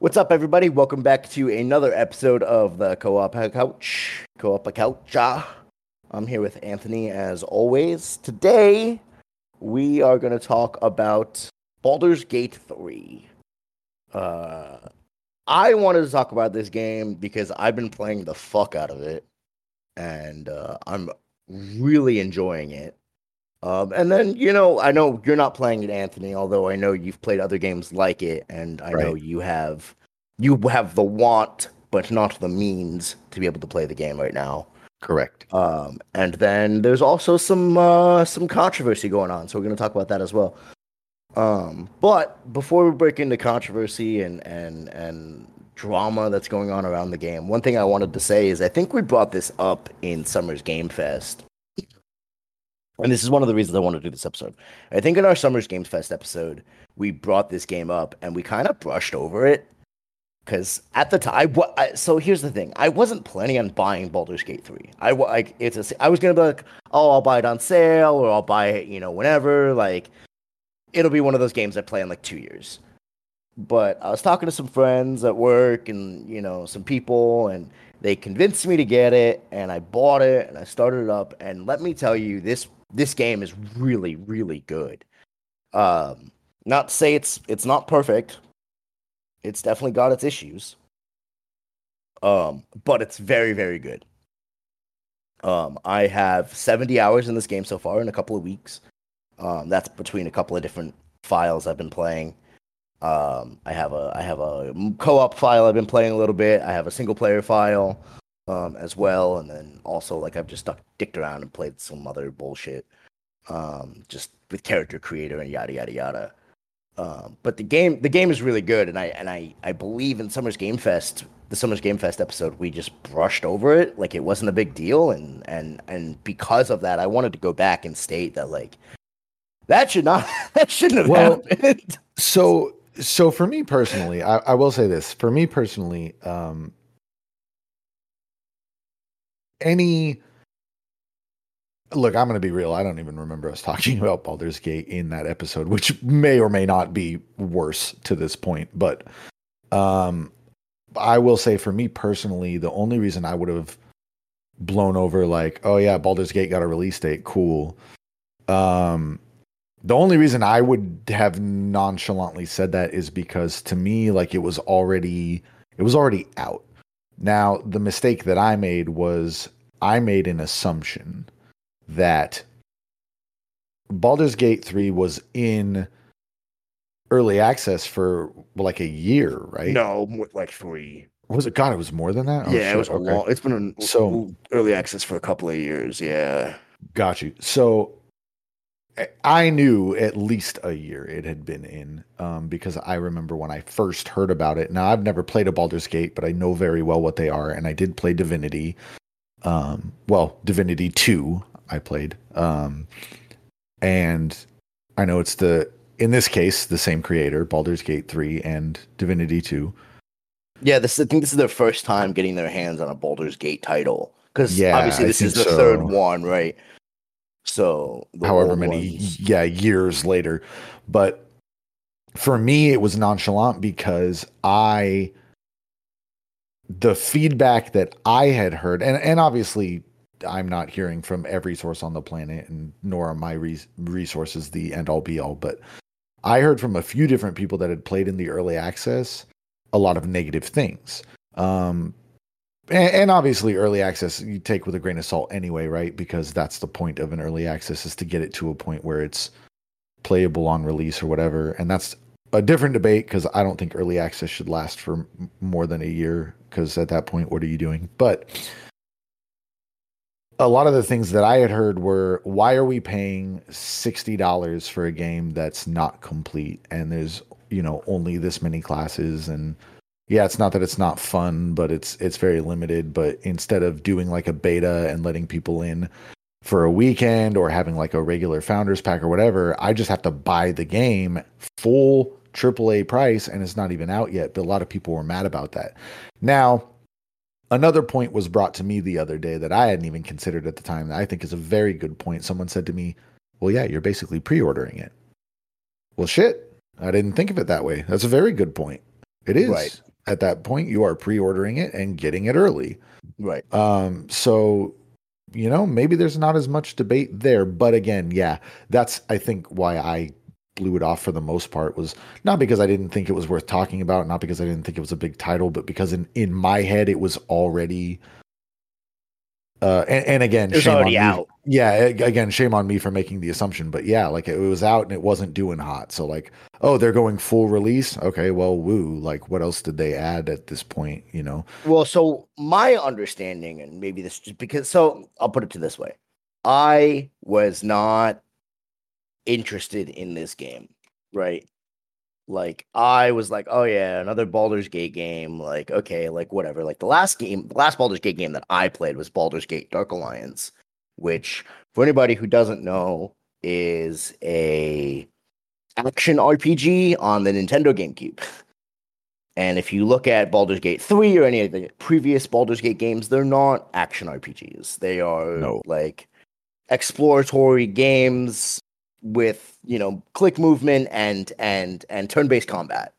What's up, everybody? Welcome back to another episode of the Co-op Couch. Co-op Couch. I'm here with Anthony as always. Today, we are going to talk about Baldur's Gate 3. Uh, I wanted to talk about this game because I've been playing the fuck out of it, and uh, I'm really enjoying it. Um, and then you know, I know you're not playing it, Anthony. Although I know you've played other games like it, and I know you have you have the want, but not the means to be able to play the game right now. Correct. Um, and then there's also some uh, some controversy going on, so we're going to talk about that as well. Um, but before we break into controversy and and and drama that's going on around the game, one thing I wanted to say is I think we brought this up in Summer's Game Fest, and this is one of the reasons I want to do this episode. I think in our Summer's Games Fest episode, we brought this game up and we kind of brushed over it because at the time? I, so here's the thing: I wasn't planning on buying Baldur's Gate three. I like it's a. I was gonna be like, oh, I'll buy it on sale, or I'll buy it, you know, whenever. Like, it'll be one of those games I play in like two years. But I was talking to some friends at work, and you know, some people, and they convinced me to get it, and I bought it, and I started it up, and let me tell you, this this game is really, really good. Um, not to say it's it's not perfect. It's definitely got its issues. Um, but it's very, very good. Um, I have 70 hours in this game so far in a couple of weeks. Um, that's between a couple of different files I've been playing. Um, I have a I have a co-op file I've been playing a little bit. I have a single player file um, as well, and then also like I've just stuck dicked around and played some other bullshit, um, just with character creator and yada yada yada. Um, but the game the game is really good, and I and I I believe in Summer's Game Fest, the Summer's Game Fest episode, we just brushed over it like it wasn't a big deal, and and and because of that, I wanted to go back and state that like that should not that shouldn't have Well, happened. So, so for me personally, I, I will say this. For me personally, um, any look, I'm going to be real. I don't even remember us talking about Baldur's Gate in that episode, which may or may not be worse to this point. But um, I will say, for me personally, the only reason I would have blown over like, oh yeah, Baldur's Gate got a release date, cool. Um, the only reason I would have nonchalantly said that is because to me, like it was already it was already out. Now, the mistake that I made was I made an assumption that Baldur's Gate 3 was in early access for like a year, right? no, more like three. Was it God, it was more than that? Oh, yeah, it was a okay. long. It's been in So- early access for a couple of years. Yeah. Got you. So I- knew at least a year it had been in um, because I remember when I first heard about it. Now, I've never played a Baldur's Gate, but I know very well what they are. And I did play Divinity. Um, well, Divinity 2, I played. Um, and I know it's the, in this case, the same creator, Baldur's Gate 3 and Divinity 2. Yeah, this I think this is their first time getting their hands on a Baldur's Gate title because Yeah, obviously this is the think third one, right? So however many ones- yeah years later. But for me it was nonchalant because i the feedback that i had heard and and obviously i'm not hearing from every source on the planet and nor are my res- resources the end all be all but i heard from a few different people that had played in the early access a lot of negative things. Um and, and obviously early access you take with a grain of salt anyway right? Because that's the point of an early access is to get it to a point where it's playable on release or whatever. And that's a different debate because i don't think early access should last for more than a year because at that point what are you doing? But a lot of the things that i had heard were why are we paying $60 for a game that's not complete? And there's you know only this many classes and yeah, it's not that it's not fun, but it's it's very limited. But instead of doing like a beta and letting people in for a weekend or having like a regular founders pack or whatever, I just have to buy the game full AAA price and it's not even out yet. But a lot of people were mad about that. Now, another point was brought to me the other day that I hadn't even considered at the time that I think is a very good point. Someone said to me, Well, yeah, you're basically pre ordering it. Well, shit. I didn't think of it that way. That's a very good point. It is. Right. At that point you are pre-ordering it and getting it early. Right. Um, so you know, maybe there's not as much debate there. But again, yeah, that's I think why I blew it off for the most part was not because I didn't think it was worth talking about, not because I didn't think it was a big title, but because in in my head it was already uh, and, and again, shame already out. Yeah, again, shame on me for making the assumption, but yeah, like it was out and it wasn't doing hot. So like, oh, they're going full release. Okay, well, woo. Like, what else did they add at this point? You know? Well, so my understanding, and maybe this just because, so I'll put it to this way: I was not interested in this game, right? Like I was like, oh yeah, another Baldur's Gate game. Like okay, like whatever. Like the last game, the last Baldur's Gate game that I played was Baldur's Gate Dark Alliance, which for anybody who doesn't know is a action RPG on the Nintendo GameCube. And if you look at Baldur's Gate 3 or any of the previous Baldur's Gate games, they're not action RPGs. They are No. like exploratory games with, you know, click movement and and and turn-based combat.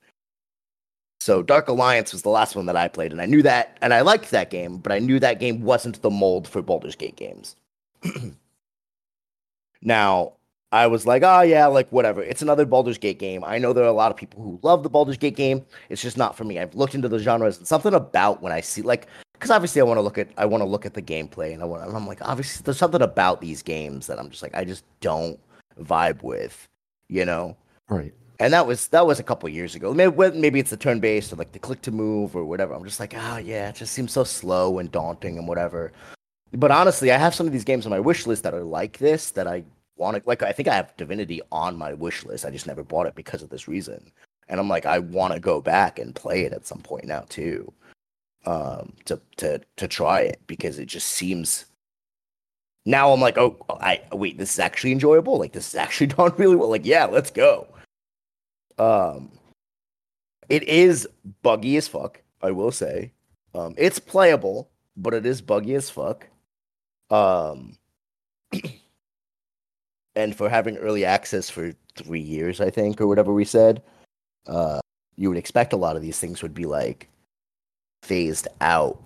So Dark Alliance was the last one that I played and I knew that and I liked that game, but I knew that game wasn't the mold for Baldur's Gate games. now, I was like, oh yeah, like whatever. It's another Baldur's Gate game. I know there are a lot of people who love the Baldur's Gate game. It's just not for me. I've looked into the genres and something about when I see like because obviously I want to look at I want to look at the gameplay and I want I'm like obviously there's something about these games that I'm just like I just don't vibe with, you know. Right. And that was that was a couple years ago. Maybe maybe it's the turn based or like the click to move or whatever. I'm just like, oh yeah, it just seems so slow and daunting and whatever. But honestly, I have some of these games on my wish list that are like this that I want to like. I think I have Divinity on my wish list. I just never bought it because of this reason. And I'm like, I want to go back and play it at some point now too, um, to to to try it because it just seems. Now I'm like, oh, I wait. This is actually enjoyable. Like this is actually done really well. Like yeah, let's go. Um, it is buggy as fuck. I will say, um, it's playable, but it is buggy as fuck. Um, and for having early access for three years, I think, or whatever we said, uh, you would expect a lot of these things would be like phased out.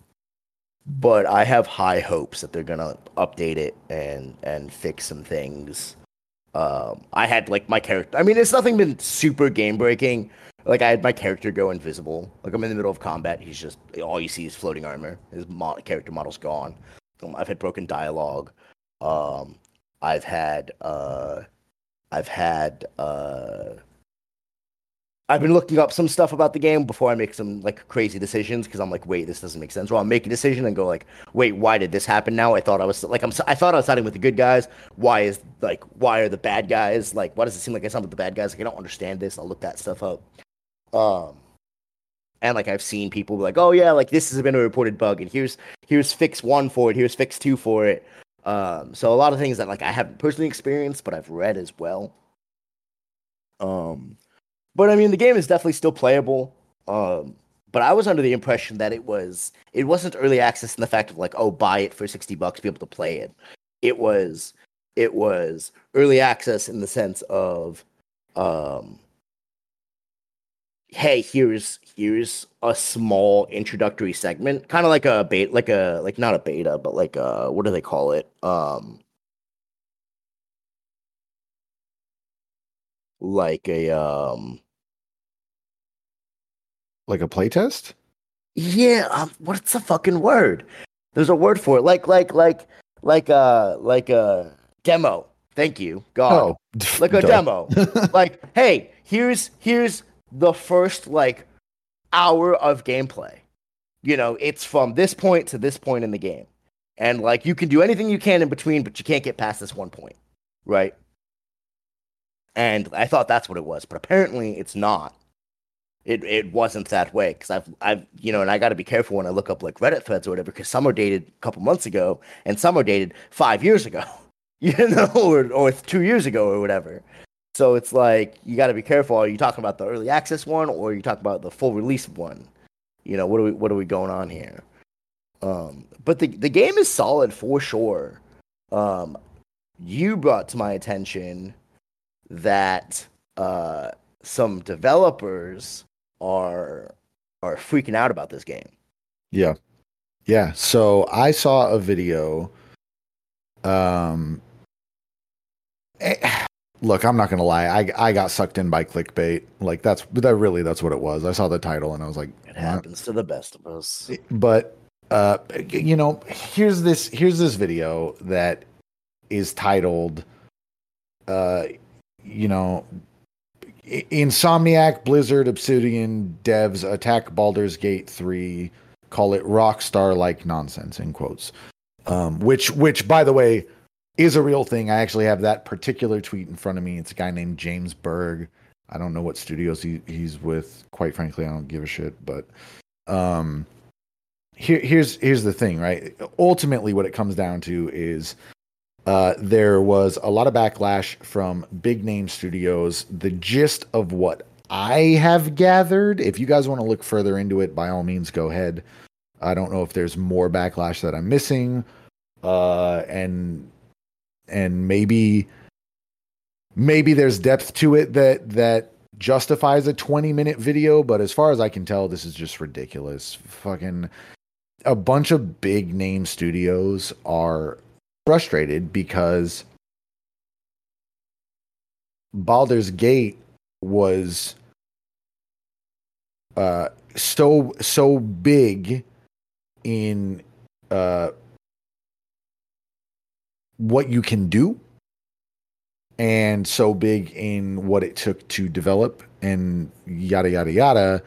But I have high hopes that they're gonna update it and and fix some things. Um, I had like my character. I mean, it's nothing been super game breaking. Like I had my character go invisible. Like I'm in the middle of combat. He's just all you see is floating armor. His mo- character model's gone. I've had broken dialogue. Um, I've had uh, I've had uh, I've been looking up some stuff about the game before I make some like crazy decisions because I'm like, wait, this doesn't make sense. Or I'll make a decision and go like, wait, why did this happen now? I thought I was like, I'm I thought I was siding with the good guys. Why is like why are the bad guys like? Why does it seem like I side with the bad guys? Like I don't understand this. I'll look that stuff up. Um, and like I've seen people like, oh yeah, like this has been a reported bug, and here's here's fix one for it, here's fix two for it. Um, so a lot of things that like I haven't personally experienced, but I've read as well. Um, but I mean, the game is definitely still playable. Um, but I was under the impression that it was it wasn't early access in the fact of like, oh, buy it for sixty bucks, be able to play it. It was it was early access in the sense of um hey here's here's a small introductory segment kind of like a beta like a like not a beta but like a what do they call it? Um like a um Like a playtest? yeah um, what's the fucking word? There's a word for it like like like like uh like a demo. Thank you god. Oh, like a demo. Like hey here's here's the first like hour of gameplay. You know it's from this point to this point in the game. And like you can do anything you can in between but you can't get past this one point right? And i thought that's what it was but apparently it's not. It it wasn't that way because I've I've you know and I got to be careful when I look up like Reddit threads or whatever because some are dated a couple months ago and some are dated five years ago, you know, or or two years ago or whatever. So it's like you got to be careful. Are you talking about the early access one or are you talking about the full release one? You know what are we what are we going on here? Um, but the the game is solid for sure. Um, you brought to my attention that uh some developers are are freaking out about this game. Yeah. Yeah. So I saw a video. Um, eh, look, I'm not gonna lie. I I got sucked in by clickbait. Like that's that really that's what it was. I saw the title and I was like, It happens to the best of us. but uh, you know, here's this here's this video that is titled, uh, you know, Insomniac, Blizzard, Obsidian devs attack Baldur's Gate 3, call it rockstar like nonsense in quotes. Um, which which by the way is a real thing. I actually have that particular tweet in front of me. It's a guy named James Berg. I don't know what studios he, he's with. Quite frankly, I don't give a shit. But um, here here's here's the thing, right? Ultimately, what it comes down to is uh, there was a lot of backlash from big name studios. The gist of what I have gathered, if you guys want to look further into it, by all means, go ahead. I don't know if there's more backlash that I'm missing, uh, and and maybe maybe there's depth to it that that justifies a 20 minute video. But as far as I can tell, this is just ridiculous. Fucking a bunch of big name studios are frustrated because Baldur's Gate was uh so so big in uh what you can do and so big in what it took to develop and yada yada yada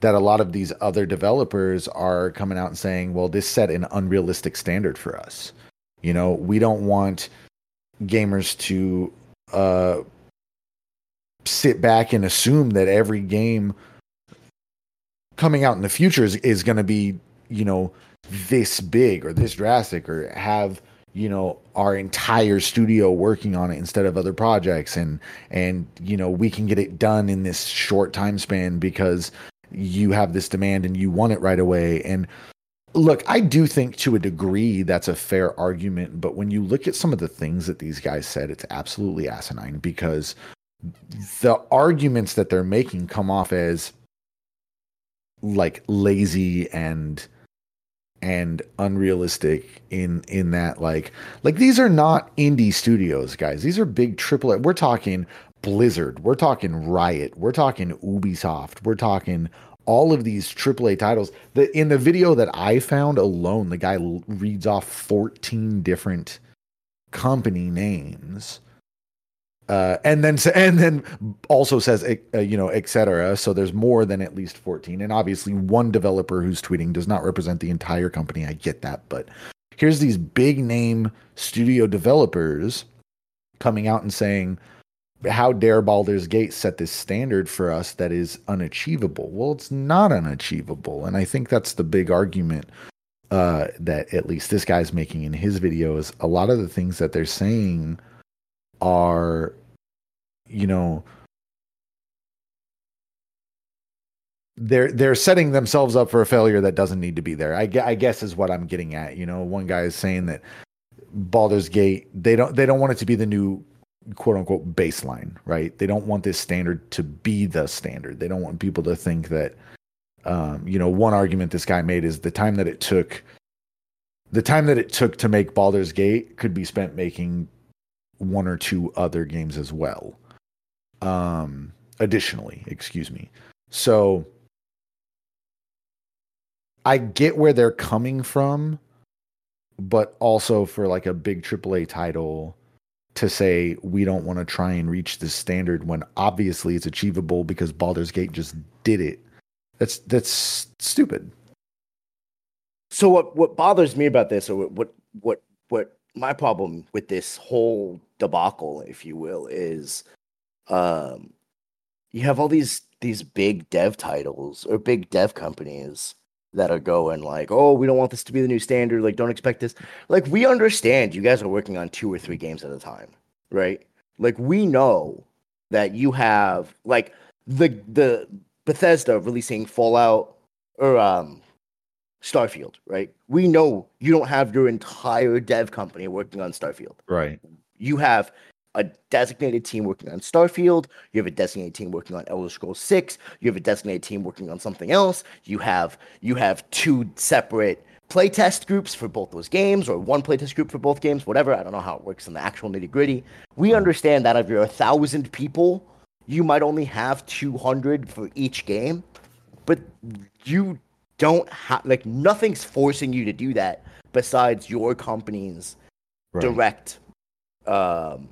that a lot of these other developers are coming out and saying well this set an unrealistic standard for us. You know, we don't want gamers to uh, sit back and assume that every game coming out in the future is, is going to be, you know, this big or this drastic or have you know our entire studio working on it instead of other projects. And and you know we can get it done in this short time span because you have this demand and you want it right away. And look, I do think to a degree that's a fair argument, but when you look at some of the things that these guys said, it's absolutely asinine because the arguments that they're making come off as like lazy and and unrealistic in in that like like these are not indie studios guys these are big triple we're talking blizzard we're talking riot we're talking ubisoft we're talking all of these AAA titles. The in the video that I found alone, the guy reads off 14 different company names. Uh, and then and then also says uh, you know etc. So there's more than at least 14, and obviously one developer who's tweeting does not represent the entire company. I get that, but here's these big name studio developers coming out and saying how dare Baldur's Gate set this standard for us that is unachievable? Well, it's not unachievable, and I think that's the big argument uh, that at least this guy's making in his videos. A lot of the things that they're saying are, you know, they're they're setting themselves up for a failure that doesn't need to be there. I, I guess is what I'm getting at. You know, one guy is saying that Baldur's Gate they don't they don't want it to be the new quote unquote baseline, right? They don't want this standard to be the standard. They don't want people to think that, um, you know, one argument this guy made is the time that it took, the time that it took to make Baldur's Gate could be spent making one or two other games as well. Um, additionally, excuse me. So I get where they're coming from, but also for like a big AAA title to say we don't want to try and reach this standard when obviously it's achievable because Baldur's Gate just did it. That's that's stupid. So what what bothers me about this, or what what what my problem with this whole debacle, if you will, is um you have all these these big dev titles or big dev companies that are going like, oh, we don't want this to be the new standard. Like, don't expect this. Like, we understand you guys are working on two or three games at a time, right? Like, we know that you have like the the Bethesda releasing Fallout or um Starfield, right? We know you don't have your entire dev company working on Starfield. Right. You have a designated team working on Starfield. You have a designated team working on Elder Scrolls Six. You have a designated team working on something else. You have you have two separate playtest groups for both those games, or one playtest group for both games. Whatever. I don't know how it works in the actual nitty gritty. We mm. understand that of you're thousand people, you might only have two hundred for each game, but you don't have like nothing's forcing you to do that besides your company's right. direct um,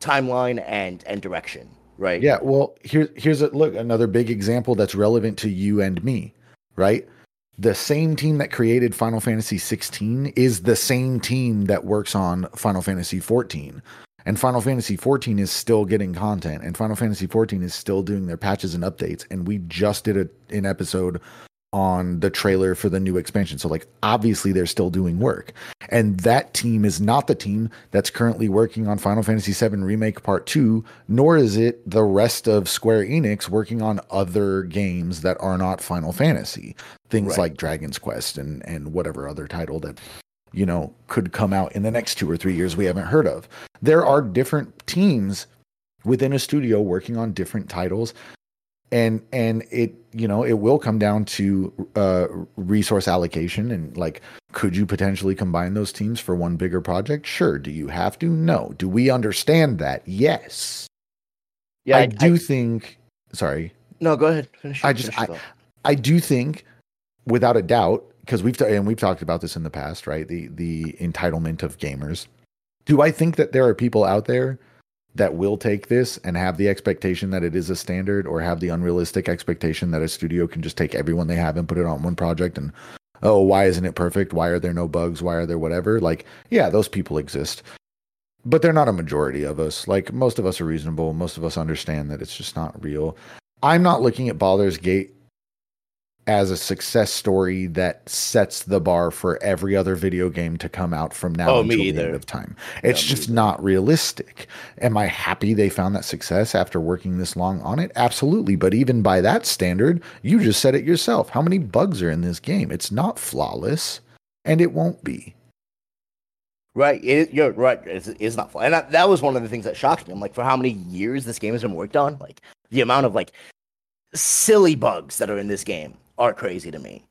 timeline and and direction, right? Yeah. Well, here's here's a look another big example that's relevant to you and me, right? The same team that created Final Fantasy 16 is the same team that works on Final Fantasy 14. And Final Fantasy 14 is still getting content, and Final Fantasy 14 is still doing their patches and updates. And we just did a, an episode on the trailer for the new expansion. So like obviously they're still doing work. And that team is not the team that's currently working on Final Fantasy VII Remake Part 2, nor is it the rest of Square Enix working on other games that are not Final Fantasy. Things right. like Dragon's Quest and and whatever other title that you know could come out in the next 2 or 3 years we haven't heard of. There are different teams within a studio working on different titles and and it you know it will come down to uh, resource allocation and like could you potentially combine those teams for one bigger project? Sure. Do you have to? No. Do we understand that? Yes. Yeah i, I do I, think sorry. No go ahead. Finish, i just I, I do think without a doubt because we've and we've talked about this in the past right? The the entitlement of gamers. Do i think that there are people out there that will take this and have the expectation that it is a standard or have the unrealistic expectation that a studio can just take everyone they have and put it on one project and oh why isn't it perfect? Why are there no bugs? Why are there whatever? Like yeah those people exist. But they're not a majority of us. Like most of us are reasonable. Most of us understand that it's just not real. I'm not looking at Baldur's Gate as a success story that sets the bar for every other video game to come out from now oh, until the end of time. It's yeah, just not realistic. Am I happy they found that success after working this long on it? Absolutely. But even by that standard, you just said it yourself. How many bugs are in this game? It's not flawless, and it won't be. Right, it, you're right. It's, it's not, and that, that was one of the things that shocked me. I'm like, for how many years this game has been worked on, like the amount of like silly bugs that are in this game are crazy to me.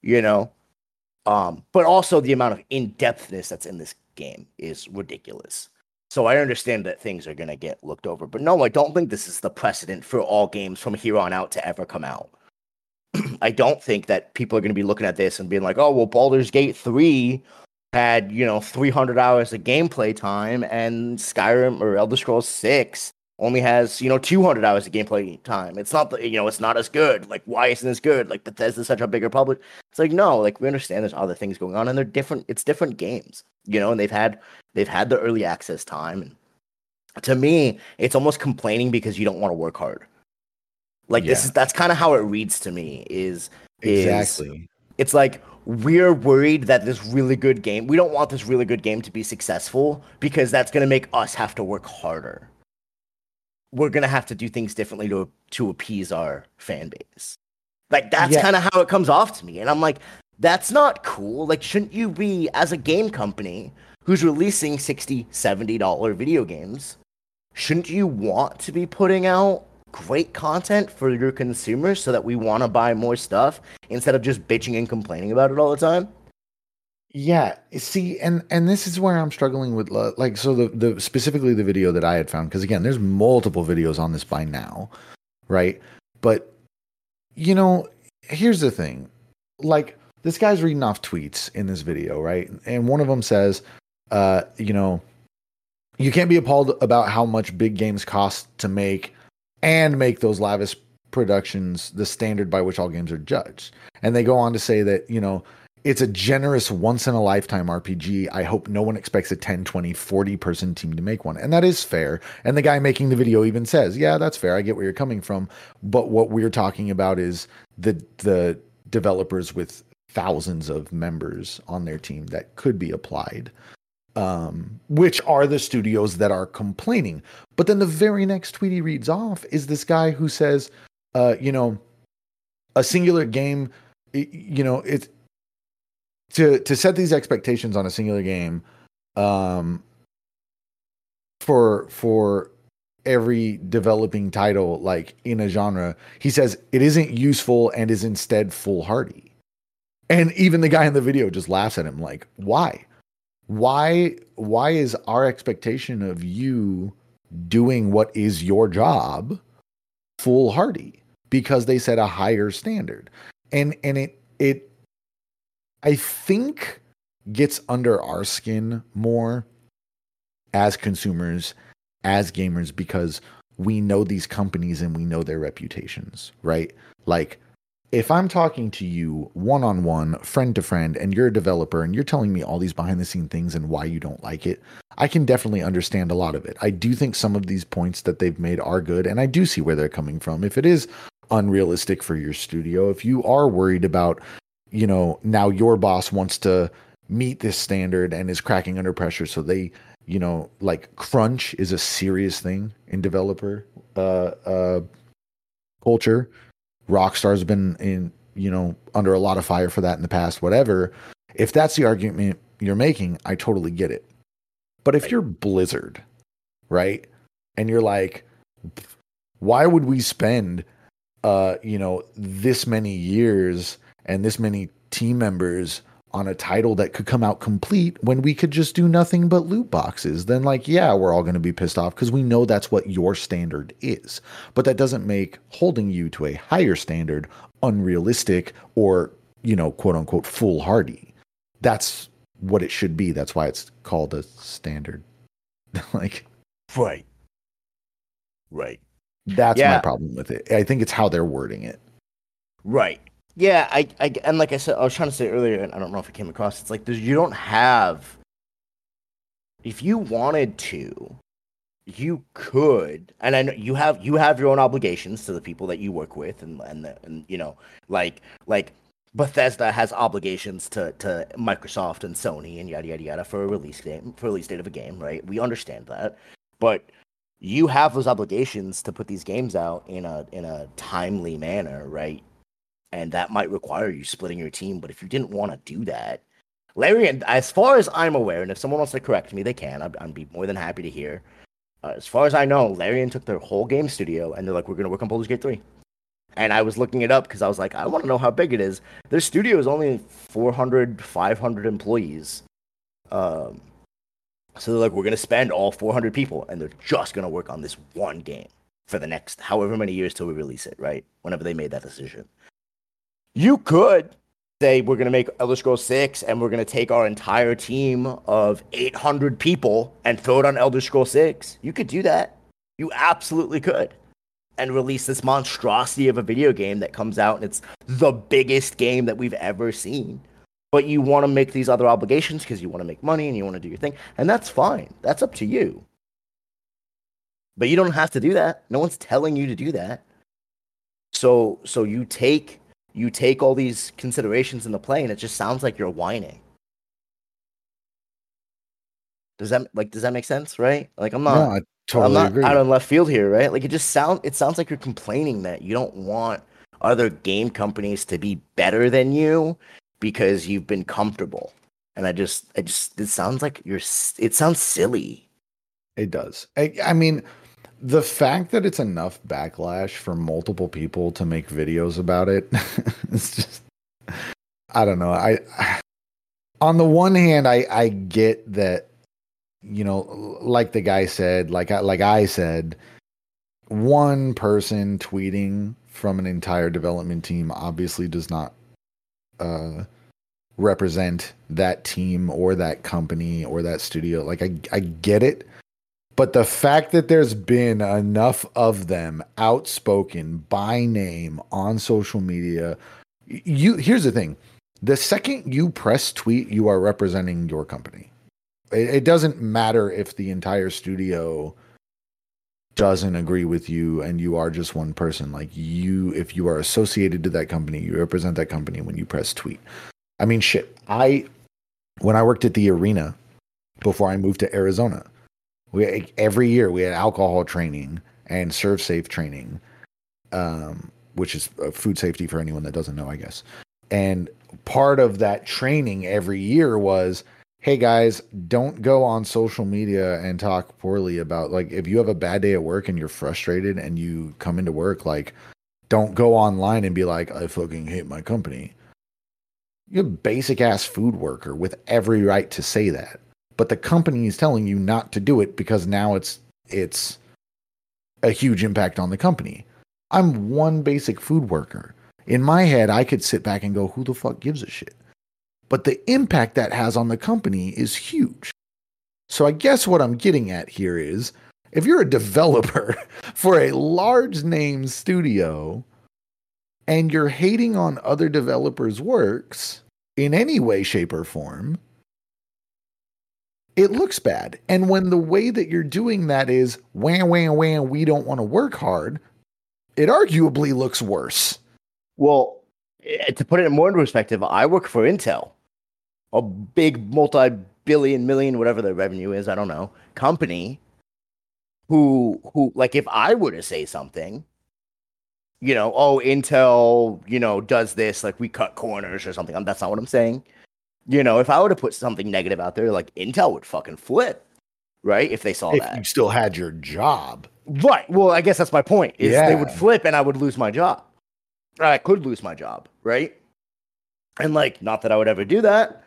You know? Um, but also the amount of in-depthness that's in this game is ridiculous. So I understand that things are gonna get looked over. But no, I don't think this is the precedent for all games from here on out to ever come out. I don't think that people are gonna be looking at this and being like, oh well Baldur's Gate 3 had, you know, 300 hours of gameplay time and Skyrim or Elder Scrolls 6 only has you know 200 hours of gameplay time. It's not the, you know it's not as good. Like why isn't this good? Like Bethesda's such a bigger public. It's like no, like we understand there's other things going on and they're different. It's different games, you know, and they've had they've had the early access time. And to me, it's almost complaining because you don't want to work hard. Like yeah. this is that's kind of how it reads to me. Is exactly. Is, it's like we're worried that this really good game. We don't want this really good game to be successful because that's going to make us have to work harder we're gonna have to do things differently to to appease our fan base. Like that's yeah. kind of how it comes off to me, and I'm like, that's not cool. Like, shouldn't you be as a game company who's releasing 60 70 dollar video games? Shouldn't you want to be putting out great content for your consumers so that we want to buy more stuff instead of just bitching and complaining about it all the time? Yeah, see, and and this is where I'm struggling with like so the the specifically the video that I had found because again, there's multiple videos on this by now, right? But you know, here's the thing, like this guy's reading off tweets in this video, right? And one of them says, uh, you know, you can't be appalled about how much big games cost to make and make those lavish productions the standard by which all games are judged. And they go on to say that, you know, it's a generous once in a lifetime RPG. I hope no one expects a 10, 20, 40 person team to make one. And that is fair. And the guy making the video even says, "Yeah, that's fair. I get where you're coming from." But what we're talking about is the the developers with thousands of members on their team that could be applied. Um, which are the studios that are complaining. But then the very next tweet he reads off is this guy who says, uh, you know, a singular game, you know, it's to to set these expectations on a singular game um for for every developing title like in a genre he says it isn't useful and is instead foolhardy. And even the guy in the video just laughs at him like why? Why why is our expectation of you doing what is your job foolhardy? Because they set a higher standard. And and it it i think gets under our skin more as consumers as gamers because we know these companies and we know their reputations, right? Like if I'm talking to you one on one, friend to friend, and you're a developer and you're telling me all these behind the scene things and why you don't like it, I can definitely understand a lot of it. I do think some of these points that they've made are good, and I do see where they're coming from. If it is unrealistic for your studio, if you are worried about, you know, now your boss wants to meet this standard and is cracking under pressure, so they you know, like crunch is a serious thing in developer uh, uh, culture. Rockstar's been in, you know, under a lot of fire for that in the past, whatever. If that's the argument you're making, I totally get it. But if you're Blizzard, right? And you're like, why would we spend uh, you know, this many years and this many team members on a title that could come out complete when we could just do nothing but loot boxes, then like, yeah, we're all going to be pissed off because we know that's what your standard is. But that doesn't make holding you to a higher standard unrealistic or, you know, quote unquote foolhardy. That's what it should be. That's why it's called a standard. like, right. Right. That's yeah. my problem with it. I think it's how they're wording it. Right. Yeah, I, I, and like I said, I was trying to say earlier, and I don't know if it came across. It's like you don't have. If you wanted to, you could, and I know you have you have your own obligations to the people that you work with, and and the, and you know, like like Bethesda has obligations to to Microsoft and Sony and yada yada yada for a release game for release date of a game, right? We understand that, but you have those obligations to put these games out in a in a timely manner, right? And that might require you splitting your team. But if you didn't want to do that, Larian, as far as I'm aware, and if someone wants to correct me, they can. I'd, I'd be more than happy to hear. Uh, as far as I know, Larian took their whole game studio, and they're like, "We're going to work on Baldur's Gate 3." And I was looking it up because I was like, I want to know how big it is. Their studio is only 400, 500 employees. Um, so they're like, we're going to spend all 400 people, and they're just going to work on this one game for the next however many years till we release it, right? Whenever they made that decision. You could say we're going to make Elder Scrolls 6 and we're going to take our entire team of 800 people and throw it on Elder Scrolls 6. You could do that. You absolutely could. And release this monstrosity of a video game that comes out and it's the biggest game that we've ever seen. But you want to make these other obligations because you want to make money and you want to do your thing. And that's fine. That's up to you. But you don't have to do that. No one's telling you to do that. So so you take you take all these considerations into play and it just sounds like you're whining. Does that like does that make sense right? Like i'm not no, I totally i'm not agree. out on left field here right? Like it just sound it sounds like you're complaining that you don't want other game companies to be better than you because you've been comfortable. And i just i just it sounds like you're it sounds silly. It does. I, I mean the fact that it's enough backlash for multiple people to make videos about it it's just i don't know. I on the one hand i i get that you know like the guy said like I, like i said one person tweeting from an entire development team obviously does not uh represent that team or that company or that studio. Like i i get it but the fact that there's been enough of them outspoken by name on social media, you here's the thing. The second you press tweet, you are representing your company. It, it doesn't matter if the entire studio doesn't agree with you and you are just one person. Like you, if you are associated to that company, you represent that company when you press tweet. I mean, shit. I, when I worked at the arena before I moved to Arizona, we every year we had alcohol training and ServSafe training, um, which is food safety for anyone that doesn't know, I guess. And part of that training every year was hey guys, don't go on social media and talk poorly about like if you have a bad day at work and you're frustrated and you come into work, like don't go online and be like, I fucking hate my company. You're a basic ass food worker with every right to say that. But the company is telling you not to do it because now it's it's a huge impact on the company. I'm one basic food worker. In my head, I could sit back and go, who the fuck gives a shit? But the impact that has on the company is huge. So I guess what I'm getting at here is if you're a developer for a large name studio and you're hating on other developers' works in any way, shape, or form, it looks bad. And when the way that you're doing that is wham, wham, wham, we don't want to work hard, it arguably looks worse. Well, eh, to put it in more into perspective, I work for Intel, a big multi billion, million, whatever the revenue is, I don't know, company who, who, like, if I were to say something, you know, oh, Intel, you know, does this, like we cut corners or something. That's not what I'm saying. You know, if I were to put something negative out there, like Intel would fucking flip, right? If they saw if that. you still had your job. Right. Well, I guess that's my point. Is Yeah. they would flip and I would lose my job. I could lose my job, right? And like, not that I would ever do that.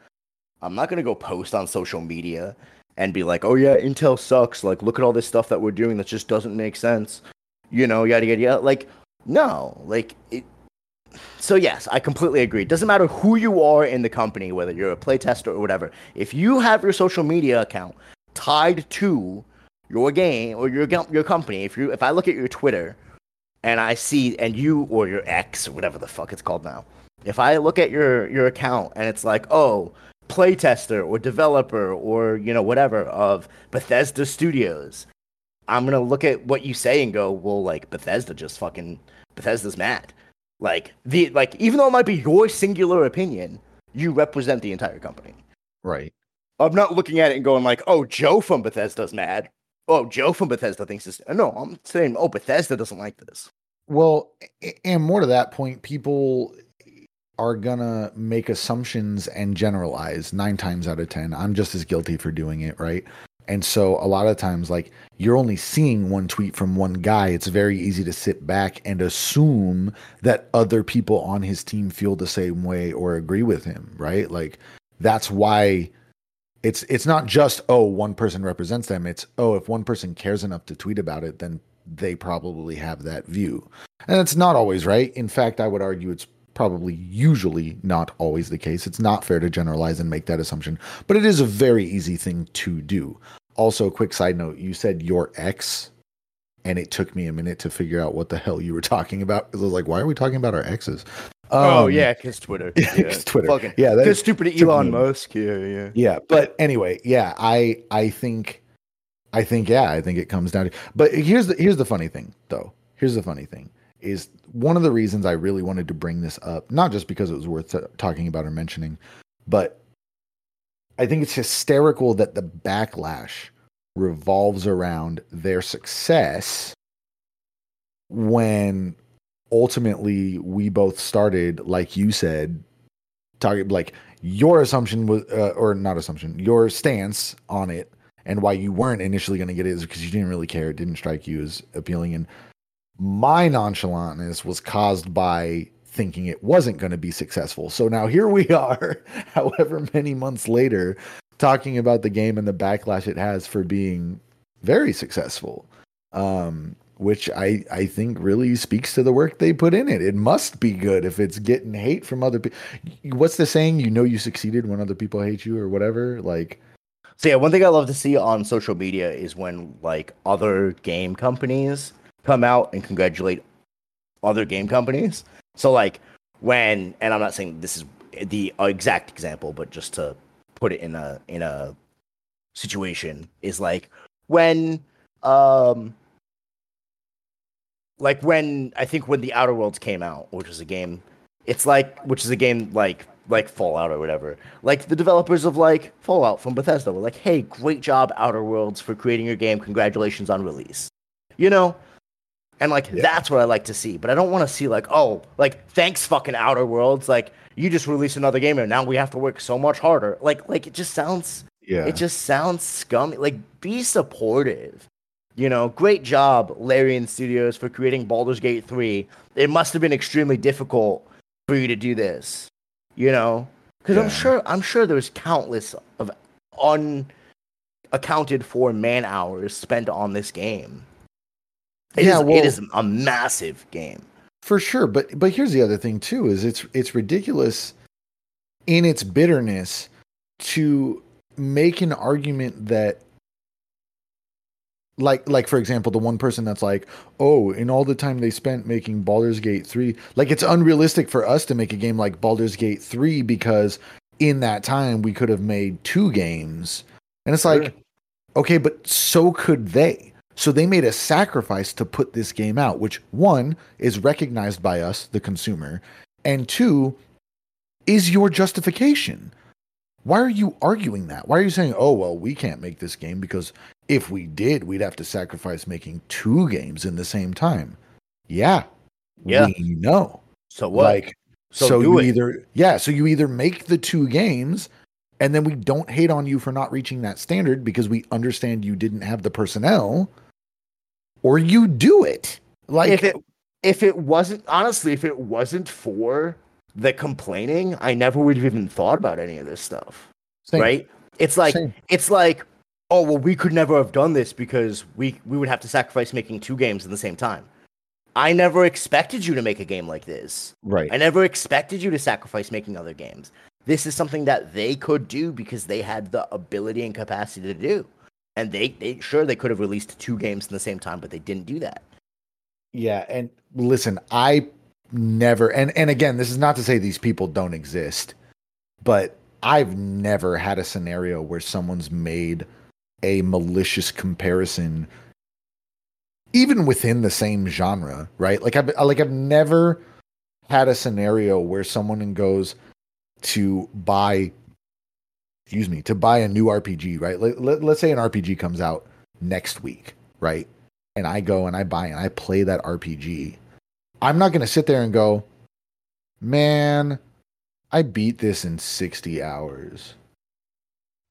I'm not gonna go post on social media and be like, "Oh yeah, Intel sucks." Like, look at all this stuff that we're doing that just doesn't make sense. You know, yada yada yada. Like, no, like it. So yes, I completely agree. It doesn't matter who you are in the company, whether you're a playtester or whatever. If you have your social media account tied to your game or your your company, if you if I look at your Twitter and I see and you or your X or whatever the fuck it's called now, if I look at your your account and it's like, oh, playtester or developer or you know whatever of Bethesda Studios, I'm gonna look at what you say and go, well, like Bethesda just fucking Bethesda's mad. Like the like even though it might be your singular opinion, you represent the entire company. Right. I'm not looking at it and going like, oh, Joe from Bethesda's mad. Oh, Joe from Bethesda thinks this. No, I'm saying, oh, Bethesda doesn't like this. Well, and more to that point, people are gonna make assumptions and generalize nine times out of ten. I'm just as guilty for doing it, right? And so a lot of times, like you're only seeing one tweet from one guy. It's very easy to sit back and assume that other people on his team feel the same way or agree with him, right? Like that's why it's it's not just oh one person represents them. It's oh if one person cares enough to tweet about it, then they probably have that view. And it's not always right. In fact, I would argue it's probably usually not always the case. It's not fair to generalize and make that assumption, but it is a very easy thing to do. Also, quick side note, you said your ex and it took me a minute to figure out what the hell you were talking about because I was like, why are we talking about our exes? oh Um, yeah, because Twitter. yeah, Twitter. Fucking, Yeah, that because stupid Elon Musk. Yeah, yeah. yeah but anyway yeah i i think i think yeah i think it comes down to but here's the here's the funny thing though here's the funny thing is one of the reasons i really wanted to bring this up not just because it was worth talking about or mentioning but i think it's hysterical that the backlash revolves around their success when ultimately we both started like you said talking like your assumption was uh, or not assumption your stance on it and why you weren't initially going to get it is because you didn't really care. It didn't strike you as appealing. And my nonchalantness was caused by thinking it wasn't going to be successful so now here we are however many months later talking about the game and the backlash it has for being very successful um which I, I think really speaks to the work they put in it. It must be good if it's getting hate from other people. What's the saying? You know you succeeded when other people hate you or whatever. Like, So yeah, one thing I love to see on social media is when like other game companies come out and congratulate other game companies. So like when, and I'm not saying this is the exact example, but just to put it in a in a situation is like when um like when I think when the Outer Worlds came out, which was a game, it's like which is a game like like Fallout or whatever. Like the developers of like Fallout from Bethesda were like, "Hey, great job Outer Worlds for creating your game. Congratulations on release." You know, And like Yeah. that's what I like to see. But I don't want to see like, oh, like thanks fucking Outer Worlds. Like you just released another game and now we have to work so much harder. Like like it just sounds Yeah. it just sounds scummy. Like be supportive. You know, great job, Larian Studios, for creating Baldur's Gate 3. It must have been extremely difficult for you to do this. You know? Because I'm sure I'm sure there's countless of unaccounted for man hours spent on this game. It Yeah, is- well- it is a massive game. For sure, but but here's the other thing too: is it's it's ridiculous in its bitterness to make an argument that like like for example the one person that's like oh in all the time they spent making Baldur's Gate 3 like it's unrealistic for us to make a game like Baldur's Gate 3 because in that time we could have made two games and it's like Sure. okay but so could they so they made a sacrifice to put this game out which one is recognized by us the consumer and two is your justification why are you arguing that why are you saying oh well we can't make this game because if we did we'd have to sacrifice making two games in the same time yeah Yeah. we know So what? like so, so, do you it. either yeah so you either make the two games and then we don't hate on you for not reaching that standard because we understand you didn't have the personnel or you do it like if it if it wasn't honestly, if it wasn't for the complaining, I never would have even thought about any of this stuff. same, Right? It's like same. it's like, oh well, we could never have done this because we we would have to sacrifice making two games in the same time. I never expected you to make a game like this. right I never expected you to sacrifice making other games. This is something that they could do because they had the ability and capacity to do. And they, they sure they could have released two games in the same time, but they didn't do that. Yeah, and listen, I never and and again, this is not to say these people don't exist, but I've never had a scenario where someone's made a malicious comparison even within the same genre, right? Like I've like I've never had a scenario where someone goes to buy excuse me, to buy a new RPG, right? Let, let, let's say an RPG comes out next week, right? and I go and I buy and I play that RPG, I'm not going to sit there and go, man, I beat this in 60 hours.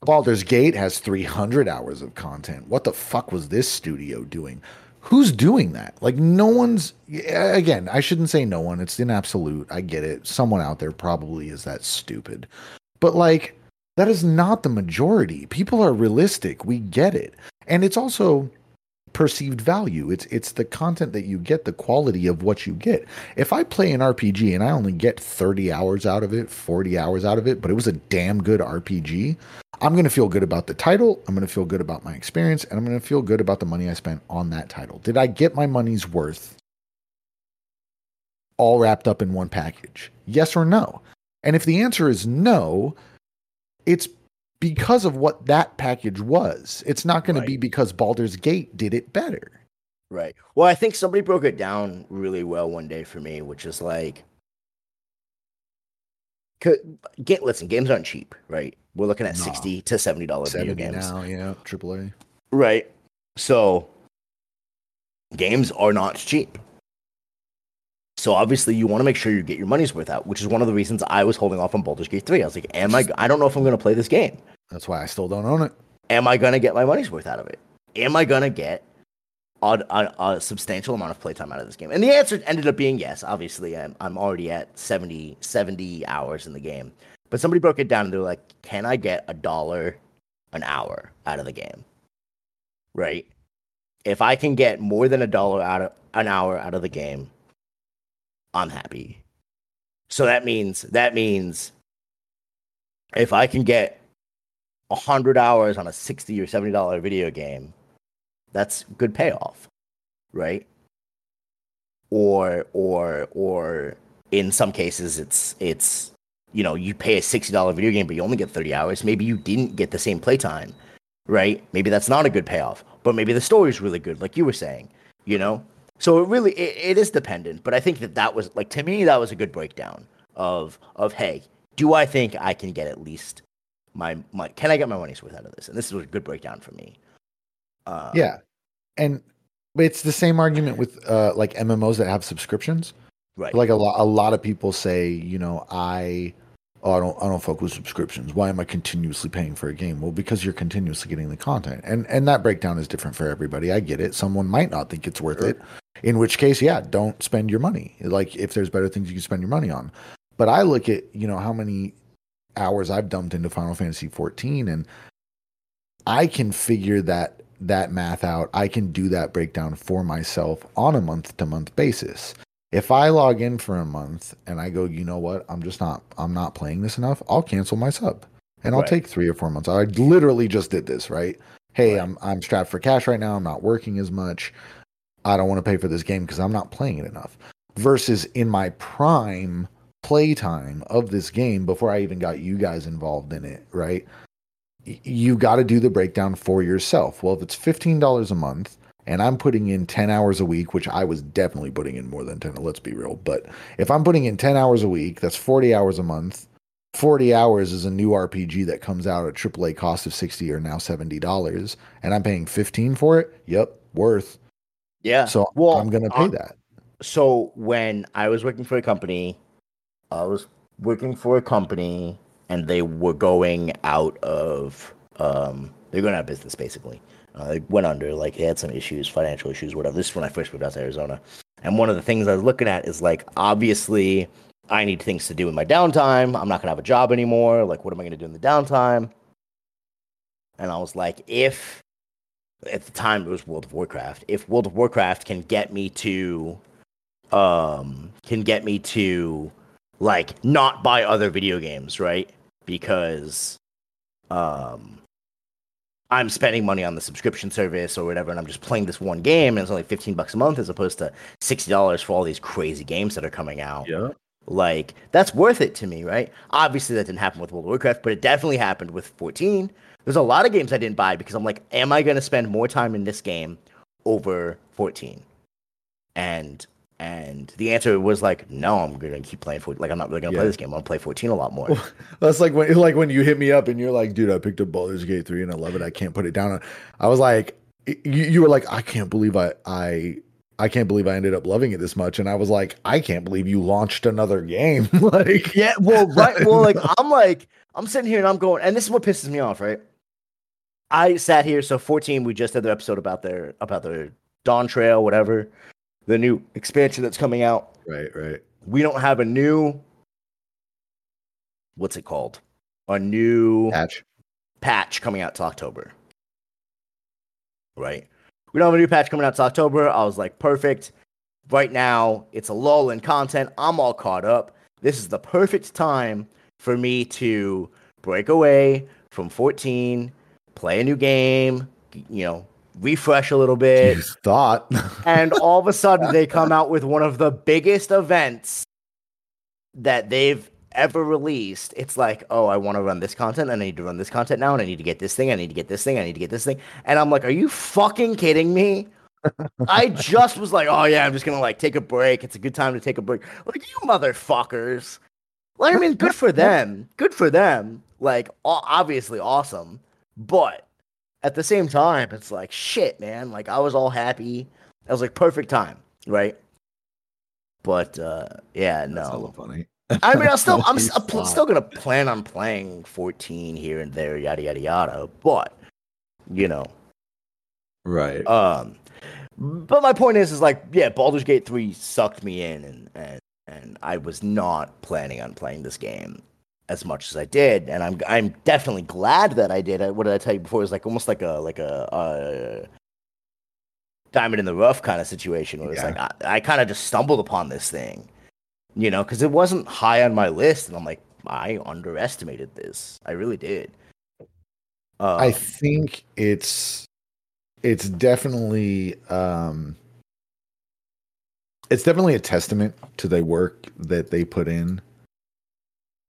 Baldur's Gate has 300 hours of content. What the fuck was this studio doing? Who's doing that? Like, no one's, again, I shouldn't say no one. It's in absolute. I get it. Someone out there probably is that stupid. But, like, that is not the majority. People are realistic. We get it. And it's also, perceived value. It's it's the content that you get, the quality of what you get. If I play an RPG and I only get 30 hours out of it, 40 hours out of it, but it was a damn good RPG, I'm going to feel good about the title, I'm going to feel good about my experience, and I'm going to feel good about the money I spent on that title. Did I get my money's worth all wrapped up in one package? Yes or no? And if the answer is no, it's because of what that package was. It's not going Right. to be because Baldur's Gate did it better. Right. Well, I think somebody broke it down really well one day for me, which is like, get listen, games aren't cheap, right? We're looking at No. sixty to seventy dollars video 70 games, now, yeah, AAA. right? So, games are not cheap. So obviously, you want to make sure you get your money's worth out, which is one of the reasons I was holding off on Baldur's Gate three. I was like, am I? I don't know if I'm going to play this game. That's why I still don't own it. am I gonna get my money's worth out of it? Am I gonna get a, a, a substantial amount of playtime out of this game? And the answer ended up being yes. Obviously, I'm, I'm already at 70, 70 hours in the game. But somebody broke it down and they're like, can I get a dollar an hour out of the game? Right? If I can get more than a dollar out of an hour out of the game, I'm happy. So that means that means if I can get a hundred hours on a sixty or seventy dollar video game, that's good payoff, right? Or or or in some cases it's it's you know you pay a sixty dollar video game but you only get thirty hours. Maybe you didn't get the same playtime, right? Maybe that's not a good payoff, but maybe the story's really good, like you were saying, you know. So it really it, it is dependent, but I think that that was like to me that was a good breakdown of of hey, do I think I can get at least my my can I get my money's worth out of this? And this was a good breakdown for me. Uh, Yeah. And But it's the same argument with uh, like MMOs that have subscriptions. Right. Like a lot, a lot of people say, you know, I, oh, I don't, I don't fuck with subscriptions. Why am I continuously paying for a game? Well, because you're continuously getting the content, and and that breakdown is different for everybody. I get it. Someone might not think it's worth Sure. it. In which case, yeah, don't spend your money. Like if there's better things you can spend your money on. But I look at, you know, how many hours I've dumped into Final Fantasy 14, and I can figure that that math out. I can do that breakdown for myself on a month to month basis. If I log in for a month and I go, you know what, I'm just not I'm not playing this enough, I'll cancel my sub. And I'll Right. take 3 or 4 months. I literally just did this, right? Hey, Right. I'm I'm strapped for cash right now. I'm not working as much. I don't want to pay for this game because I'm not playing it enough. Versus in my prime playtime of this game before I even got you guys involved in it, right? You got to do the breakdown for yourself. Well, if it's $15 a month and I'm putting in 10 hours a week, which I was definitely putting in more than 10, let's be real. But if I'm putting in 10 hours a week, that's 40 hours a month. 40 hours is a new RPG that comes out at AAA cost of 60 or now $70 and I'm paying 15 for it. Yep, worth. Yeah. So well, I'm going to pay uh, that. So when I was working for a company, I was working for a company, and they were going out of um, they're going out of business basically. Uh, they went under, like they had some issues, financial issues, whatever. This is when I first moved out to Arizona, and one of the things I was looking at is like obviously I need things to do in my downtime. I'm not gonna have a job anymore. Like, what am I gonna do in the downtime? And I was like, if at the time it was World of Warcraft. If World of Warcraft can get me to um can get me to like not buy other video games, right? Because um I'm spending money on the subscription service or whatever and I'm just playing this one game and it's only 15 bucks a month as opposed to $60 for all these crazy games that are coming out Yeah. like that's worth it to me, right? Obviously, that didn't happen with World of Warcraft, but it definitely happened with 14. There's a lot of games I didn't buy because I'm like, am I going to spend more time in this game over 14? And and the answer was like, no, I'm to keep playing for Like, I'm not really going to play this game. I'm to play 14 a lot more. That's like when like when you hit me up and you're like, dude, I picked up Baldur's Gate 3 and I love it. I can't put it down. I was like, you, you were like, I can't believe I I I can't believe I ended up loving it this much. And I was like, I can't believe you launched another game. like yeah, well, right. Well, like, I'm like, I'm sitting here and I'm going, and this is what pisses me off, right? I sat here, so 14, we just had their episode about their, about their Dawntrail, whatever, the new expansion that's coming out. Right, right. we don't have a new what's it called? A new Patch. patch coming out to october. Right? We don't have a new patch coming out to october. I was like perfect. Right now it's a lull in content. I'm all caught up. This is the perfect time for me to break away from 14 play a new game you know refresh a little bit You thought. and all of a sudden they come out with one of the biggest events that they've ever released. It's like, oh, I want to run this content, and I need to run this content now, and I need to get this thing, I need to get this thing, I need to get this thing. And I'm like, are you fucking kidding me? I just was like, oh yeah, I'm just gonna like take a break. It's a good time to take a break. Like you motherfuckers. Like I mean, good for them. Good for them. Like obviously awesome. But at the same time, it's like shit, man. Like I was all happy. I was like perfect time, right? But uh yeah, That's hella no. funny. I mean, I'm still I'm, I'm still gonna plan on playing 14 here and there, yada yada yada. But you know, Right. um, but my point is, is like, yeah, Baldur's Gate three sucked me in, and and and I was not planning on playing this game as much as I did, and I'm I'm definitely glad that I did. I, what did I tell you before? It was like almost like a like a, uh diamond in the rough kind of situation, where it's Yeah. like I, I kind of just stumbled upon this thing, you know, because it wasn't high on my list, and I'm like, I underestimated this. I really did. Um, I think it's it's definitely um it's definitely a testament to the work that they put in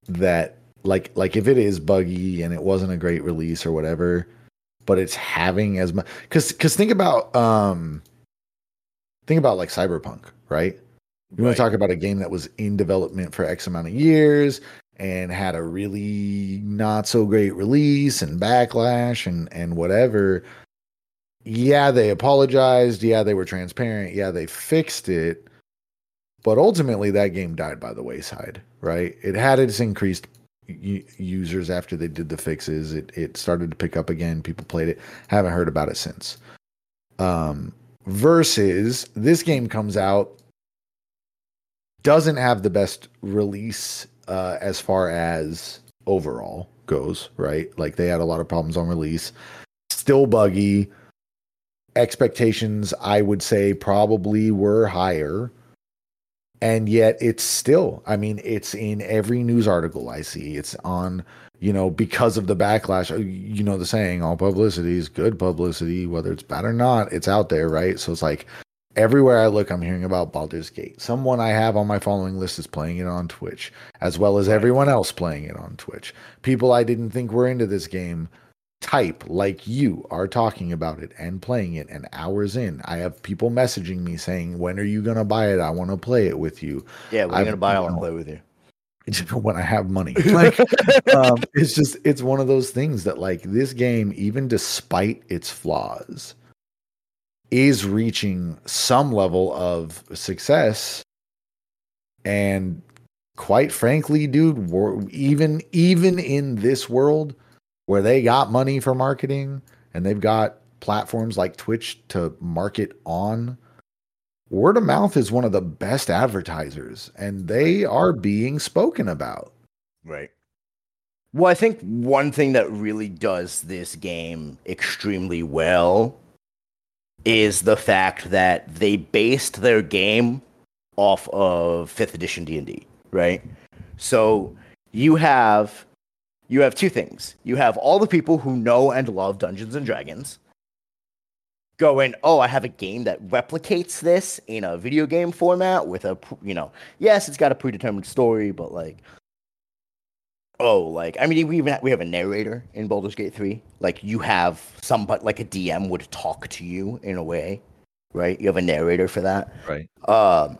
that like like if it is buggy and it wasn't a great release or whatever but it's having as much cuz cuz think about um think about like cyberpunk right you want to talk about a game that was in development for X amount of years and had a really not so great release and backlash and and whatever. yeah, they apologized. Yeah, they were transparent. Yeah, they fixed it. But ultimately, that game died by the wayside, right? It had its increased users after they did the fixes. It it started to pick up again. People played it. Haven't heard about it since. Um, versus this game comes out, doesn't have the best release uh, as far as overall goes, right? Like they had a lot of problems on release, still buggy. Expectations, I would say, probably were higher. And yet it's still, I mean, it's in every news article I see. It's on, you know, because of the backlash. Uh, you know, the saying, all publicity is good publicity, whether it's bad or not, it's out there, right? So it's like everywhere I look, I'm hearing about Baldur's Gate. Someone I have on my following list is playing it on Twitch, as well as everyone else playing it on Twitch. People I didn't think were into this game type like you are talking about it and playing it and hours in. I have people messaging me saying when are you going to buy it? I want to play it with you. Yeah we're going to buy it? I want to play with you. When i have money. Like um, it's just it's one of those things that like this game even despite its flaws is reaching some level of success. And quite frankly dude even even in this world where they got money for marketing and they've got platforms like Twitch to market on word of mouth is one of the best advertisers and they are being spoken about right well i think one thing that really does this game extremely well is the fact that they based their game off of 5th edition D&D, right? So you have you have two things. You have all the people who know and love Dungeons and Dragons going, "Oh, I have a game that replicates this in a video game format with a, you know, yes, it's got a predetermined story, but like oh, like I mean, we even we have a narrator in Baldur's Gate three. Like you have some but like a DM would talk to you in a way, right? You have a narrator for that, right? Um,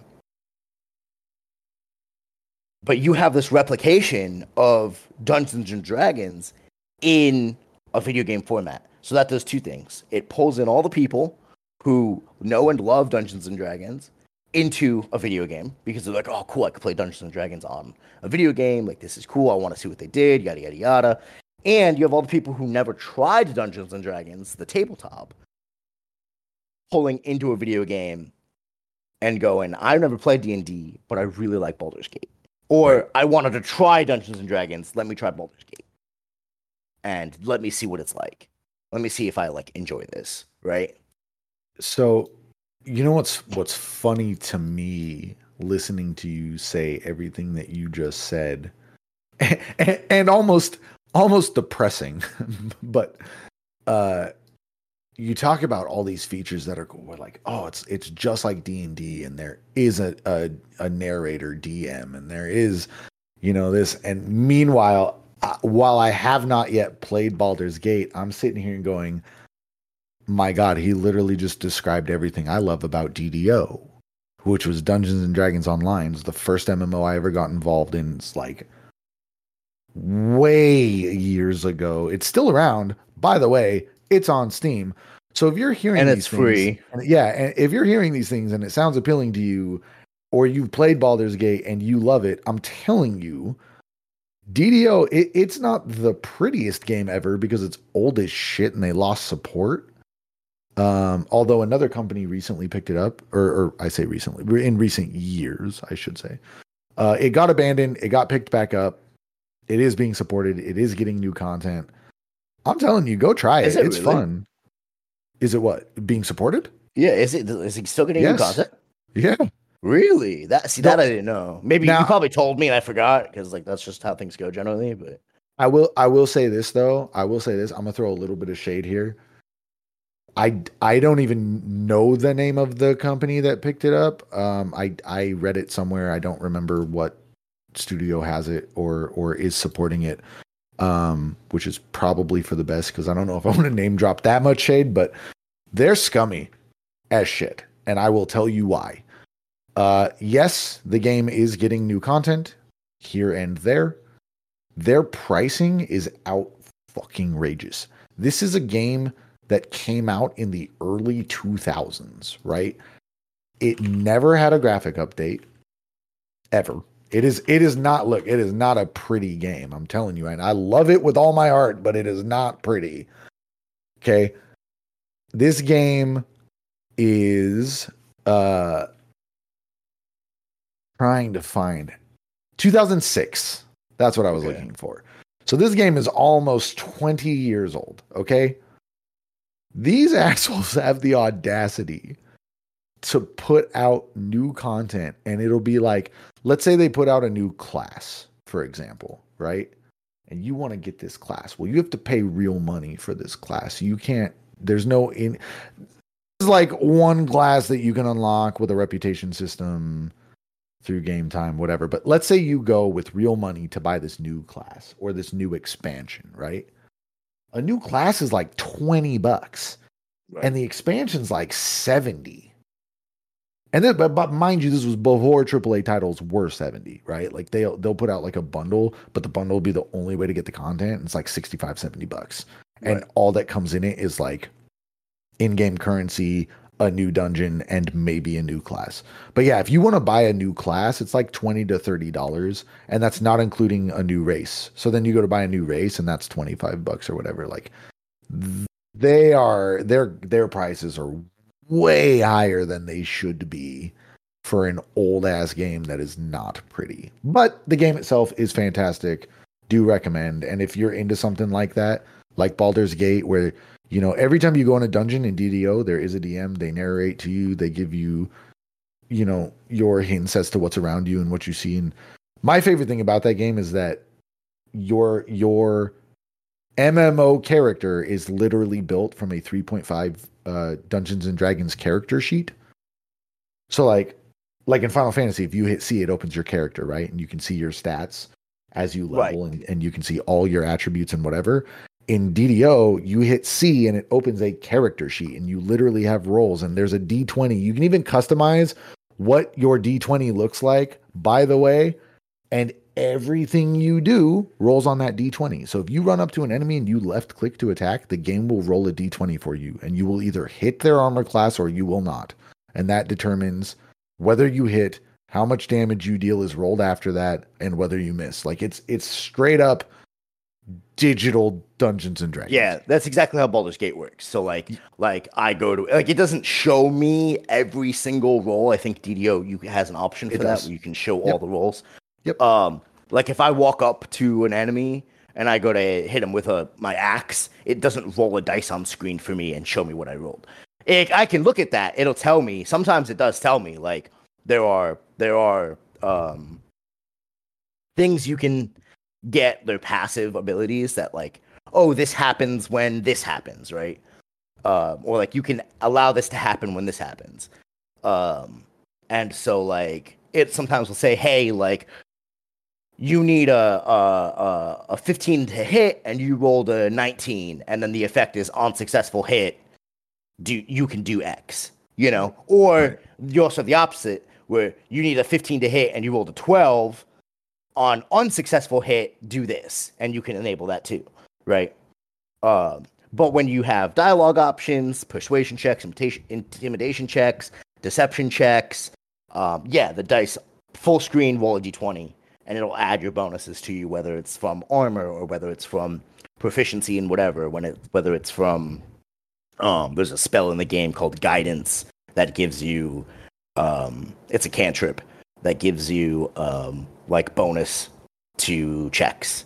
but you have this replication of Dungeons and Dragons in a video game format. So that does two things. It pulls in all the people who know and love Dungeons and Dragons into a video game because they're like, oh, cool, I could play Dungeons and Dragons on a video game. Like, this is cool. I want to see what they did, yada, yada, yada. And you have all the people who never tried Dungeons and Dragons, the tabletop, pulling into a video game and going, I've never played D&D, but I really like Baldur's Gate. Or right. I wanted to try Dungeons and Dragons. Let me try Baldur's Gate. And let me see what it's like. Let me see if I like enjoy this, right? So you know what's what's funny to me listening to you say everything that you just said and, and almost almost depressing but uh you talk about all these features that are like oh it's it's just like d&d and there is a, a, a narrator dm and there is you know this and meanwhile uh, while i have not yet played Baldur's Gate i'm sitting here and going my God, he literally just described everything I love about DDO, which was Dungeons and Dragons Online. It's the first MMO I ever got involved in. It's like way years ago. It's still around. By the way, it's on Steam. So if you're hearing and it's things, free, and yeah, and if you're hearing these things and it sounds appealing to you, or you've played Baldur's Gate and you love it, I'm telling you, DDO, it, it's not the prettiest game ever because it's old as shit and they lost support. Um, although another company recently picked it up, or, or I say recently, in recent years, I should say. Uh, it got abandoned. It got picked back up. It is being supported. It is getting new content. I'm telling you, go try it. it it's really? fun. Is it what being supported? Yeah. Is it? Is it still getting yes. new content? Yeah. Really? That see that I didn't know. Maybe now, you probably told me and I forgot because like that's just how things go generally. But I will. I will say this though. I will say this. I'm gonna throw a little bit of shade here. I I don't even know the name of the company that picked it up. Um, I I read it somewhere. I don't remember what studio has it or or is supporting it. Um, which is probably for the best because I don't know if I want to name drop that much shade, but they're scummy as shit, and I will tell you why. Uh, yes, the game is getting new content here and there. Their pricing is out fucking rageous. This is a game that came out in the early 2000s, right? It never had a graphic update ever. It is it is not look, it is not a pretty game. I'm telling you, and I love it with all my heart, but it is not pretty. Okay? This game is uh trying to find 2006. That's what I was Okay. looking for. So this game is almost 20 years old, okay? These assholes have the audacity to put out new content and it'll be like let's say they put out a new class, for example, right? And you want to get this class. Well, you have to pay real money for this class. You can't there's no in it's like one class that you can unlock with a reputation system through game time, whatever. But let's say you go with real money to buy this new class or this new expansion, right? A new class is like 20 bucks and the expansion's like 70. And then, but, but mind you, this was before AAA titles were 70, right? Like they'll they'll put out like a bundle, but the bundle will be the only way to get the content. It's like 65, 70 bucks. And Right. all that comes in it is like in-game currency, a new dungeon, and maybe a new class. But yeah, if you want to buy a new class, it's like 20 to 30 dollars, and that's not including a new race. So then you go to buy a new race and that's 25 bucks or whatever. Like they are their their prices are way higher than they should be for an old ass game that is not pretty. But the game itself is fantastic. Do recommend. And if you're into something like that, like Baldur's Gate, where you know every time you go in a dungeon in DDO, there is a DM. They narrate to you. They give you, you know, your hints as to what's around you and what you see. And my favorite thing about that game is that your your MMO character is literally built from a 3.5 uh, Dungeons and Dragons character sheet. So like like in Final Fantasy, if you hit C, it opens your character, right? And you can see your stats as you level and, and you can see all your attributes and whatever. In DDO, you hit C and it opens a character sheet and you literally have roles and there's a D20. You can even customize what your D20 looks like, by the way, and everything you do rolls on that d20. So if you run up to an enemy and you left click to attack, the game will roll a d20 for you and you will either hit their armor class or you will not. And that determines whether you hit, how much damage you deal is rolled after that and whether you miss. Like it's it's straight up digital Dungeons and Dragons. Yeah, that's exactly how Baldur's Gate works. So like like I go to like it doesn't show me every single roll. I think DDO you has an option for that where you can show all the rolls. Yep. Um like if I walk up to an enemy and I go to hit him with a my axe, it doesn't roll a dice on screen for me and show me what I rolled. It, I can look at that. It'll tell me. Sometimes it does tell me like there are there are um things you can get their passive abilities that like oh this happens when this happens right um or like you can allow this to happen when this happens um and so like it sometimes will say hey like you need a a, a, a 15 to hit and you rolled a 19 and then the effect is on successful hit do you can do x you know or Right. you also have the opposite where you need a 15 to hit and you rolled a 12 on unsuccessful hit do this and you can enable that too right um but when you have dialogue options persuasion checks intimidation, intimidation checks deception checks um yeah the dice full screen roll a d20 and it'll add your bonuses to you whether it's from armor or whether it's from proficiency in whatever when it whether it's from um there's a spell in the game called guidance that gives you um it's a cantrip that gives you um like bonus to checks.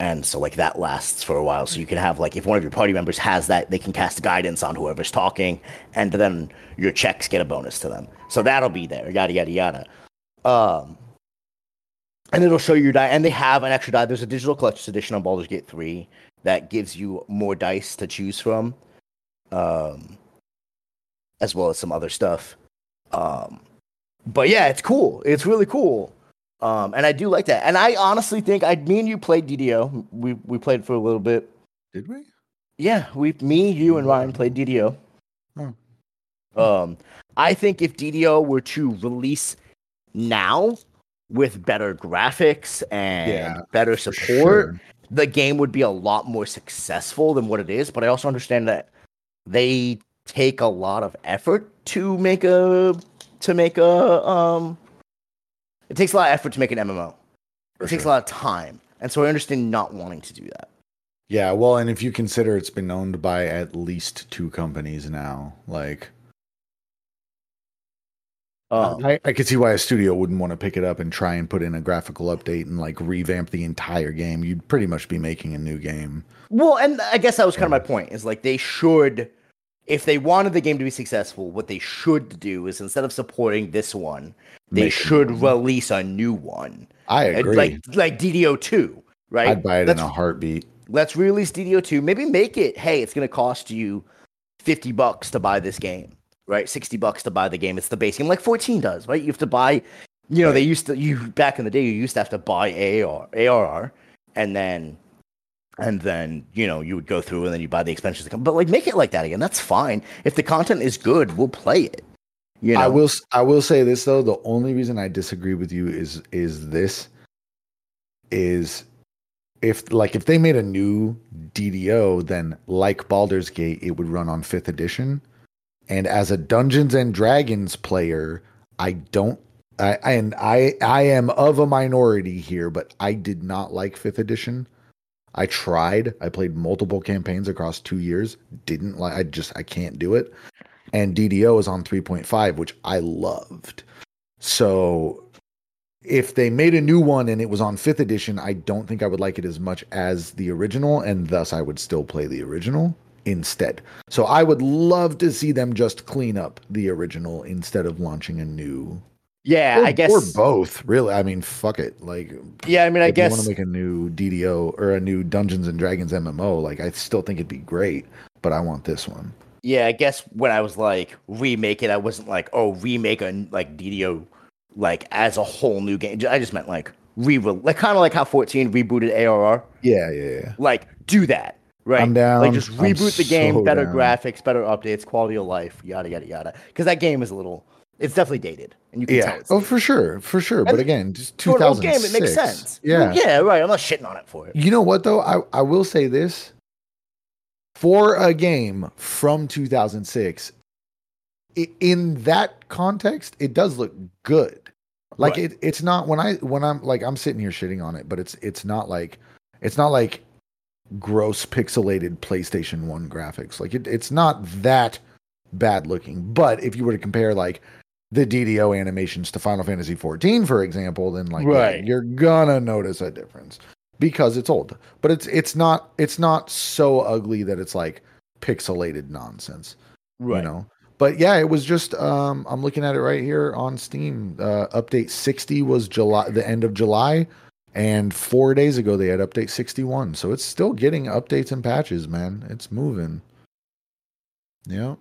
And so like that lasts for a while. So you can have like if one of your party members has that they can cast guidance on whoever's talking and then your checks get a bonus to them. So that'll be there. Yada yada yada. Um and it'll show you your die and they have an extra die. There's a digital collector's edition on Baldur's Gate 3 that gives you more dice to choose from um as well as some other stuff. Um but yeah it's cool. It's really cool. Um and i do like that. And i honestly think i me and you played ddo we we played for a little bit. Did we? yeah we me you and ryan played ddo Oh. um i think if ddo were to release now with better graphics and Yeah, better support sure. the game would be a lot more successful than what it is. But I also understand that they take a lot of effort to make a to make a um it takes a lot of effort to make an MMO. For it takes a lot of time. And so I understand not wanting to do that. Yeah, well, and if you consider it's been owned by at least two companies now, like Um, I, I could see why a studio wouldn't want to pick it up and try and put in a graphical update and like revamp the entire game. You'd pretty much be making a new game. Well, and I guess that was kind of my point. Is like they should, if they wanted the game to be successful, what they should do is instead of supporting this one, they Make should one. release a new one, I agree. like like DDO two, right? I'd buy it let's, in a heartbeat. let's release DDO two. Maybe make it. Hey, it's going to cost you fifty bucks to buy this game, right? Sixty bucks to buy the game. It's the base game, like fourteen does, right? You have to buy. You know, they used to you back in the day. You used to have to buy AR, ARR, and then and then you know you would go through and then you buy the expansions. that come- But like, make it like that again. That's fine. If the content is good, we'll play it. You know, I will. I will say this though. The only reason I disagree with you is is this is if like if they made a new DDO, then like Baldur's Gate, it would run on fifth edition. And as a Dungeons and Dragons player, I don't. I and I I am of a minority here, but I did not like fifth edition. I tried. I played multiple campaigns across two years. Didn't like. I just I can't do it and DDO is on 3.5, which I loved. So if they made a new one and it was on 5th edition, I don't think I would like it as much as the original, and thus I would still play the original instead. So I would love to see them just clean up the original instead of launching a new. yeah, or, I guess. or both. Really, I mean, fuck it. Like, Yeah, I mean, I if you want to make a new DDO or a new Dungeons and Dragons MMO, like I still think it'd be great, but I want this one. Yeah, I guess when I was like remake it, I wasn't like, oh, remake a like DDO like as a whole new game. I just meant like re like kind of like how 14 rebooted ARR. Yeah, yeah, yeah. Like do that, right? I'm down. Like just I'm reboot the game, so better down. graphics, better updates, quality of life, yada yada yada. Because that game is a little, it's definitely dated, and you can tell it's Oh, dated. for sure, for sure. But again, just For an old 2006. game, it makes sense. Yeah. yeah, right. I'm not shitting on it for it. You know what though? I I will say this. For a game from 2006, i- in that context, it does look good. Like Right. it, it's not when I when I'm like I'm sitting here shitting on it, but it's it's not like it's not like gross pixelated PlayStation One graphics. Like it, it's not that bad looking. But if you were to compare like the DDO animations to Final Fantasy 14, for example, then like yeah, you're gonna notice a difference because it's old. But it's it's not it's not so ugly that it's like pixelated nonsense Right. you know but yeah it was just um i'm looking at it right here on steam uh update 60 was july the end of july and four days ago they had update 61 so it's still getting updates and patches man it's moving yeah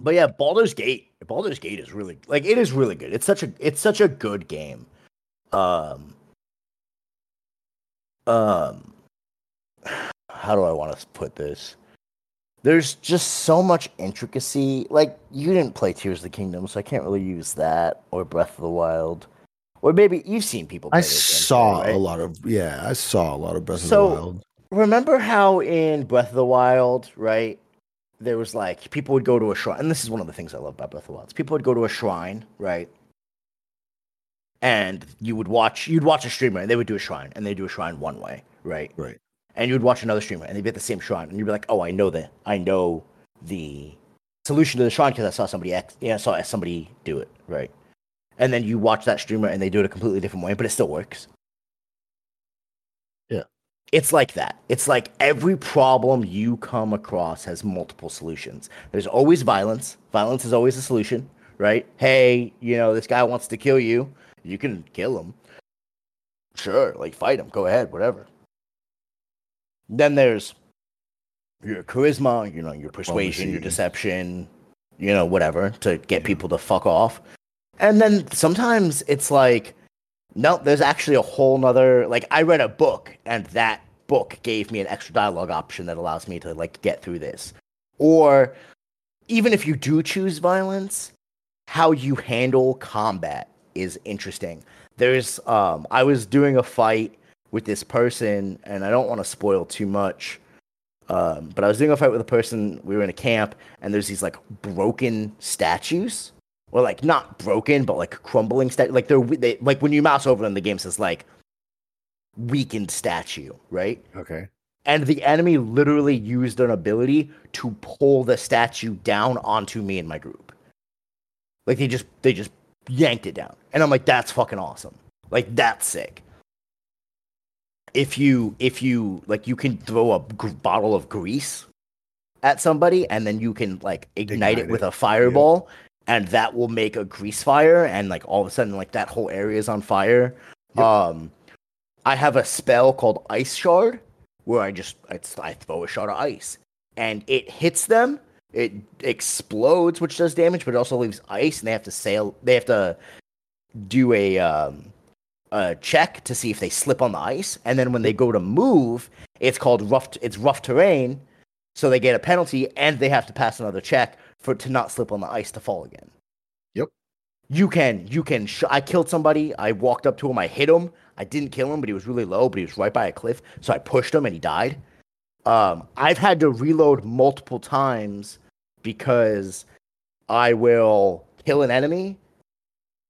But yeah, Baldur's Gate. Baldur's Gate is really like it is really good. It's such a it's such a good game. Um um how do I want to put this? There's just so much intricacy. Like you didn't play Tears of the Kingdom, so I can't really use that or Breath of the Wild. Or maybe you've seen people play i saw right? a lot of yeah i saw a lot of breath So- of the wild remember how in Breath of the Wild, right? There was like people would go to a shrine, and this is one of the things I love about Breath of the Wild. People would go to a shrine, right? And you would watch, you'd watch a streamer, and they would do a shrine, and they do a shrine one way, right? Right. And you'd watch another streamer, and they'd be at the same shrine, and you'd be like, "Oh, I know the, I know the solution to the shrine because I saw somebody, ex- yeah, I saw somebody do it, right?" And then you watch that streamer, and they do it a completely different way, but it still works Yeah. it's like that. It's like every problem you come across has multiple solutions. There's always violence. Violence is always a solution, right? Hey, you know, this guy wants to kill you. You can kill him. Sure, like fight him. Go ahead, whatever. Then there's your charisma, you know, your persuasion, your deception, you know, whatever, to get people to fuck off. And then sometimes it's like, no, there's actually a whole nother like I read a book and that book gave me an extra dialogue option that allows me to like get through this. Or even if you do choose violence, how you handle combat is interesting. There's um I was doing a fight with this person and I don't want to spoil too much. Um, but I was doing a fight with a person. We were in a camp, and there's these like broken statues, or like not broken, but like crumbling statues. Like they're they, like when you mouse over them, the game says like weakened statue, right? Okay. And the enemy literally used an ability to pull the statue down onto me and my group. Like they just they just yanked it down, and I'm like, that's fucking awesome. Like that's sick if you if you like you can throw a g- bottle of grease at somebody and then you can like ignite, Ignite it with it. a fireball and that will make a grease fire and like all of a sudden like that whole area is on fire Yep. um i have a spell called ice shard where i just it's, i throw a shard of ice and it hits them it explodes which does damage but it also leaves ice and they have to sail they have to do a um a check to see if they slip on the ice, and then when they go to move, it's called rough. It's rough terrain, so they get a penalty, and they have to pass another check for to not slip on the ice to fall again. Yep. You can. You can. Sh- I killed somebody. I walked up to him. I hit him. I didn't kill him, but he was really low. But he was right by a cliff, so I pushed him, and he died. Um, I've had to reload multiple times because I will kill an enemy,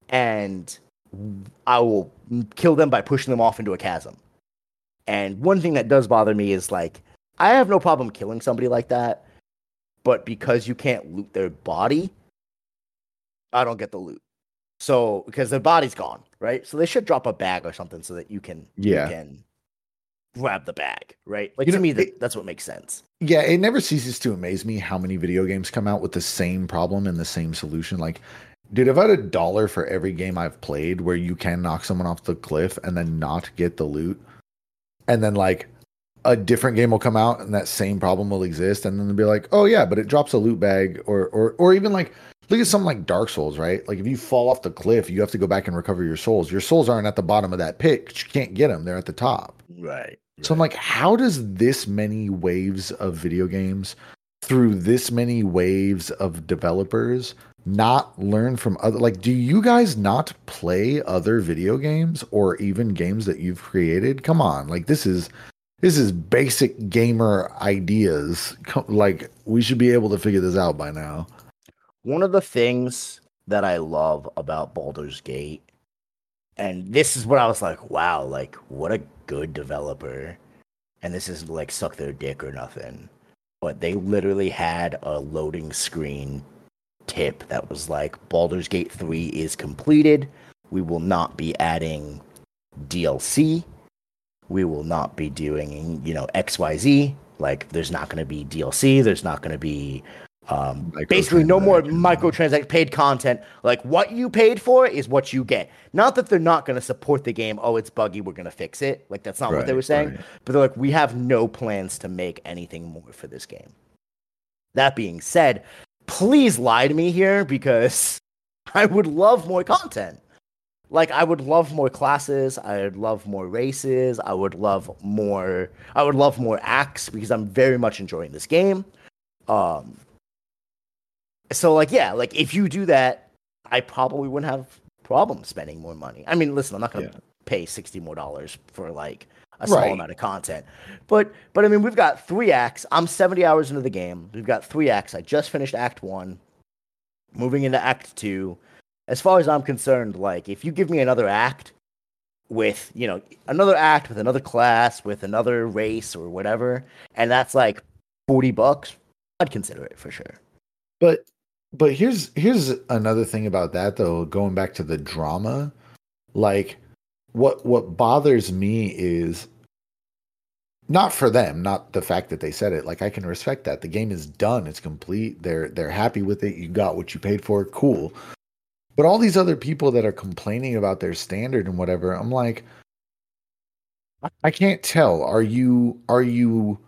and I will kill them by pushing them off into a chasm. And one thing that does bother me is like I have no problem killing somebody like that, but because you can't loot their body, I don't get the loot. So because their body's gone, right? So they should drop a bag or something so that you can Yeah. you can grab the bag, right? Like You to know, me that, it- that's what makes sense. Yeah, it never ceases to amaze me how many video games come out with the same problem and the same solution. Like, dude, if I had a dollar for every game I've played where you can knock someone off the cliff and then not get the loot, and then like a different game will come out and that same problem will exist, and then they'll be like, oh yeah, but it drops a loot bag, or or or even like look at something like Dark Souls, right? Like if you fall off the cliff, you have to go back and recover your souls. Your souls aren't at the bottom of that pit 'cause you can't get them; they're at the top. Right. So I'm like, how does this many waves of video games through this many waves of developers not learn from other like do you guys not play other video games or even games that you've created? Come on. Like this is this is basic gamer ideas. Like we should be able to figure this out by now. One of the things that I love about Baldur's Gate, and this is what I was like, wow, like what a good developer. And this is like suck their dick or nothing. But they literally had a loading screen tip that was like Baldur's Gate 3 is completed. We will not be adding DLC. We will not be doing, you know, XYZ. Like there's not going to be DLC, there's not going to be um, basically no more microtransact paid content. Like what you paid for is what you get. Not that they're not going to support the game. Oh, it's buggy. We're going to fix it. Like that's not what they were saying. right. But they're like, we have no plans to make anything more for this game. That being said, please lie to me here because I would love more content. Like I would love more classes, I would love more races, I would love more I would love more acts because I'm very much enjoying this game. Um so like yeah, like if you do that, I probably wouldn't have problem spending more money. I mean, listen, I'm not going to Yeah. pay 60 more dollars for like a small Right. amount of content. But but I mean, we've got 3 acts. I'm 70 hours into the game. We've got 3 acts. I just finished act 1. Moving into act 2. As far as I'm concerned, like if you give me another act with, you know, another act with another class, with another race or whatever, and that's like 40 bucks, I'd consider it for sure. But but here's here's another thing about that though, going back to the drama, like what what bothers me is not for them, not the fact that they said it. Like I can respect that. The game is done, it's complete. They're they're happy with it. You got what you paid for. Cool. But all these other people that are complaining about their standard and whatever, I'm like I- can't tell. Are you are you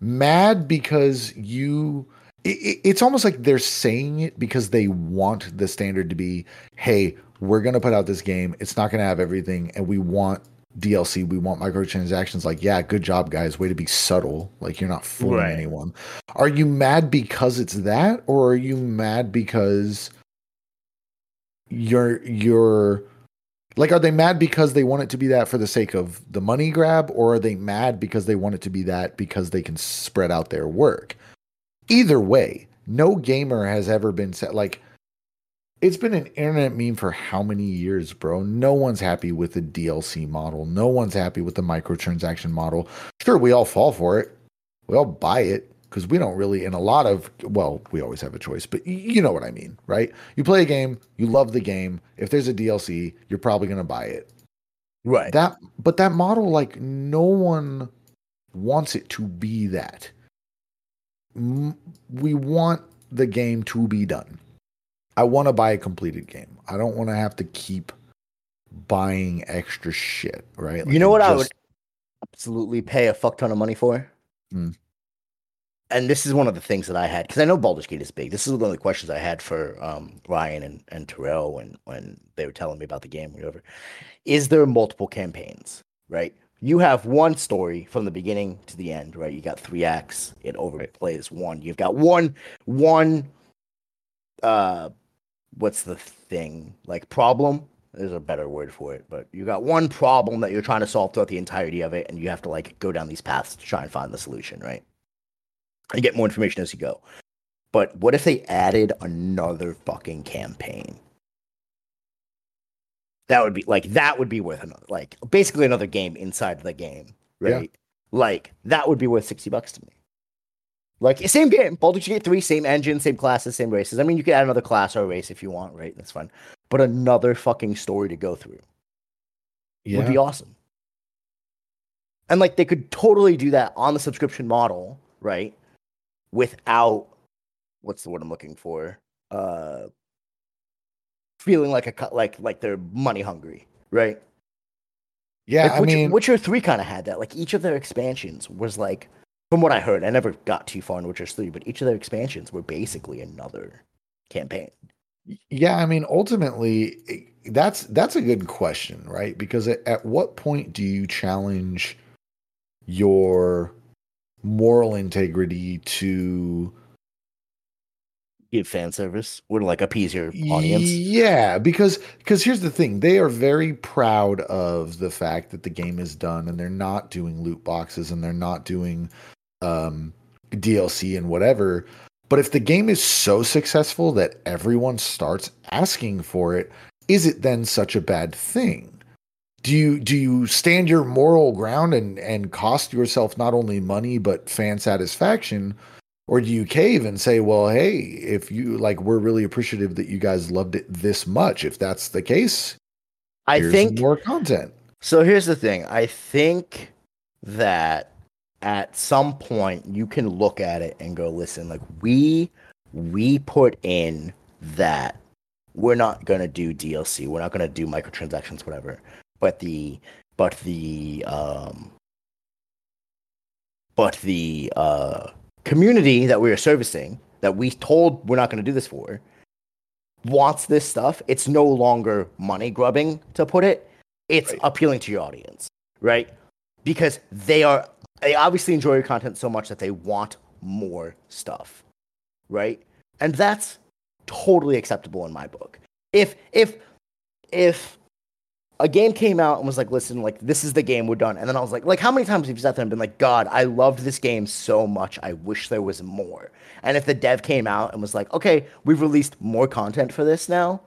mad because you it, it- it's almost like they're saying it because they want the standard to be hey we're going to put out this game. It's not going to have everything and we want dlc we want microtransactions. Like yeah good job guys. Way to be subtle. Like you're not fooling Right. anyone. Are you mad because it's that or are you mad because you're you're Like, are they mad because they want it to be that for the sake of the money grab, or are they mad because they want it to be that because they can spread out their work? Either way, no gamer has ever been set like it's been an internet meme for how many years, bro? No one's happy with the DLC model. No one's happy with the microtransaction model. Sure, we all fall for it. We all buy it because we don't really, in a lot of, well, we always have a choice, but you know what I mean, right? You play a game, you love the game. If there's a DLC, you're probably going to buy it. Right. That, but that model, like, no one wants it to be that. We want the game to be done. I want to buy a completed game. I don't want to have to keep buying extra shit, right? Like you know what just... I would absolutely pay a fuck ton of money for? Mm and this is one of the things that I had because I know Baldur's Gate is big. This is one of the questions I had for um, Ryan and, and Terrell when when they were telling me about the game, whatever. Is there multiple campaigns? Right, you have one story from the beginning to the end. Right, you got three acts. It overplays one. You've got one one. Uh, what's the thing like problem? There's a better word for it, but you got one problem that you're trying to solve throughout the entirety of it, and you have to like go down these paths to try and find the solution. Right and get more information as you go. But what if they added another fucking campaign? That would be like that would be worth another like basically another game inside the game, right? Yeah. Like that would be worth sixty bucks to me. Like same game, Baldur's Gate three, same engine, same classes, same races. I mean, you could add another class or race if you want, right? That's fine. But another fucking story to go through yeah. would be awesome. And like they could totally do that on the subscription model, right? Without what's the word I'm looking for? Uh, feeling like a like like they're money hungry, right? Yeah, like, I Witcher, mean, Witcher Three kind of had that. Like each of their expansions was like, from what I heard, I never got too far in Witcher Three, but each of their expansions were basically another campaign. Yeah, I mean, ultimately, that's that's a good question, right? Because at, at what point do you challenge your moral integrity to give fan service or like appease your audience. Yeah, because because here's the thing, they are very proud of the fact that the game is done and they're not doing loot boxes and they're not doing um DLC and whatever. But if the game is so successful that everyone starts asking for it, is it then such a bad thing? Do you do you stand your moral ground and and cost yourself not only money but fan satisfaction? Or do you cave and say well hey if you like we're really appreciative that you guys loved it this much. If that's the case i think more content. So here's the thing. I think that at some point you can look at it and go listen like we we put in that we're not going to do dlc we're not going to do microtransactions whatever but the but the um, but the uh, community that we are servicing that we told we're not going to do this for wants this stuff. It's no longer money grubbing to put it. It's right. appealing to your audience, right? Because they are they obviously enjoy your content so much that they want more stuff, right? And that's totally acceptable in my book. If if if a game came out and was like, listen, like this is the game we're done. And then I was like, like how many times have you sat there and been like, God, I loved this game so much. I wish there was more. And if the dev came out and was like, okay, we've released more content for this now,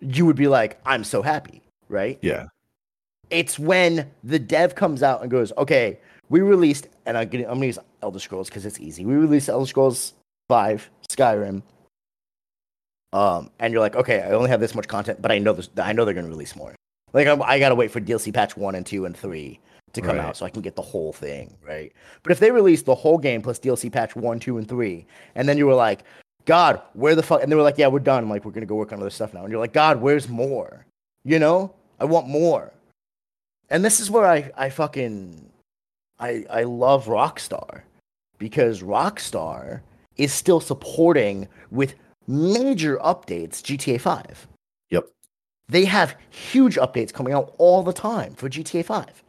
you would be like, I'm so happy, right? Yeah. It's when the dev comes out and goes, okay, we released, and I'm gonna, I'm gonna use Elder Scrolls because it's easy. We released Elder Scrolls Five, Skyrim, um, and you're like, okay, I only have this much content, but I know this, I know they're going to release more. Like I'm, i got to wait for DLC patch one and two and three to come right. out so I can get the whole thing, right? But if they release the whole game plus DLC patch one, two, and three, and then you were like, God, where the fuck? And they were like, Yeah, we're done. I'm like, we're gonna go work on other stuff now. And you're like, God, where's more? You know, I want more. And this is where I, I fucking, I, I love Rockstar because Rockstar is still supporting with major updates GTA 5. Yep. They have huge updates coming out all the time for GTA 5.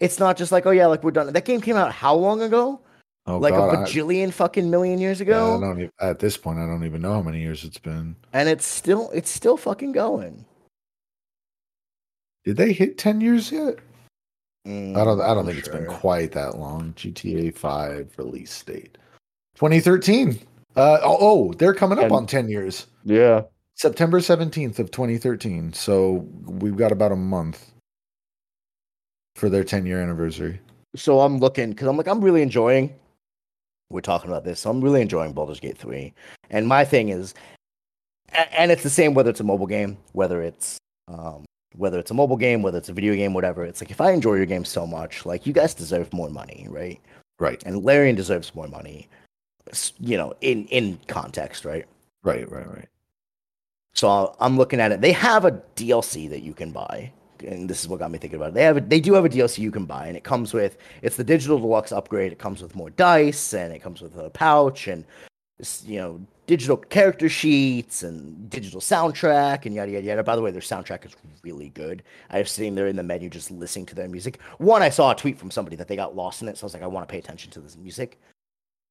It's not just like, oh yeah, like we're done. That game came out how long ago? Oh, like God, a bajillion I, fucking million years ago. Yeah, I don't even, at this point, I don't even know how many years it's been. And it's still it's still fucking going. Did they hit 10 years yet? Mm, I don't I don't I'm think it's been quite that long. GTA 5 release date. 2013. Uh oh, oh, they're coming up And- on 10 years. Yeah. September 17th of 2013. So we've got about a month for their 10 year anniversary. So I'm looking because I'm like I'm really enjoying. We're talking about this. So I'm really enjoying Baldur's Gate 3. And my thing is, and it's the same whether it's a mobile game, whether it's um, whether it's a mobile game, whether it's a video game, whatever. It's like if I enjoy your game so much, like you guys deserve more money, right? Right. And Larian deserves more money, s- you know, in in context, right? Right, right, right. So I'm looking at it. They have a DLC that you can buy, and this is what got me thinking about it. They have a, they do have a DLC you can buy, and it comes with it's the digital deluxe upgrade. It comes with more dice, and it comes with a pouch, and this, you know digital character sheets and digital soundtrack and yada yada yada. By the way, their soundtrack is really good. I was sitting there in the menu just listening to their music. One, I saw a tweet from somebody that they got lost in it, so I was like, I want to pay attention to this music.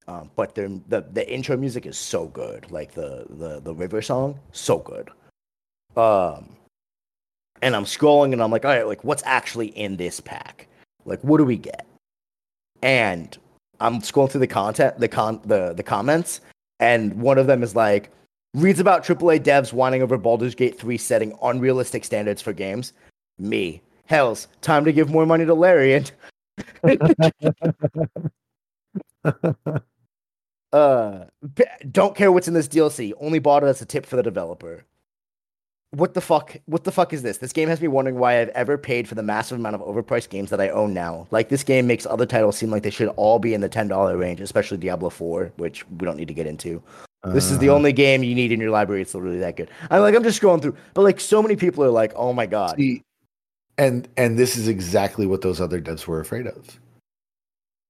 Um, but the the intro music is so good, like the the the river song, so good. Um, and I'm scrolling and I'm like, all right, like what's actually in this pack? Like, what do we get? And I'm scrolling through the content, the con, the the comments, and one of them is like, reads about AAA devs whining over Baldur's Gate 3 setting unrealistic standards for games. Me, hell's time to give more money to Larian. uh, don't care what's in this DLC. Only bought it as a tip for the developer. What the fuck? What the fuck is this? This game has me wondering why I've ever paid for the massive amount of overpriced games that I own now. Like this game makes other titles seem like they should all be in the ten dollar range, especially Diablo Four, which we don't need to get into. This is the Uh, only game you need in your library. It's literally that good. I'm like, I'm just scrolling through, but like, so many people are like, "Oh my god, See, and and this is exactly what those other devs were afraid of.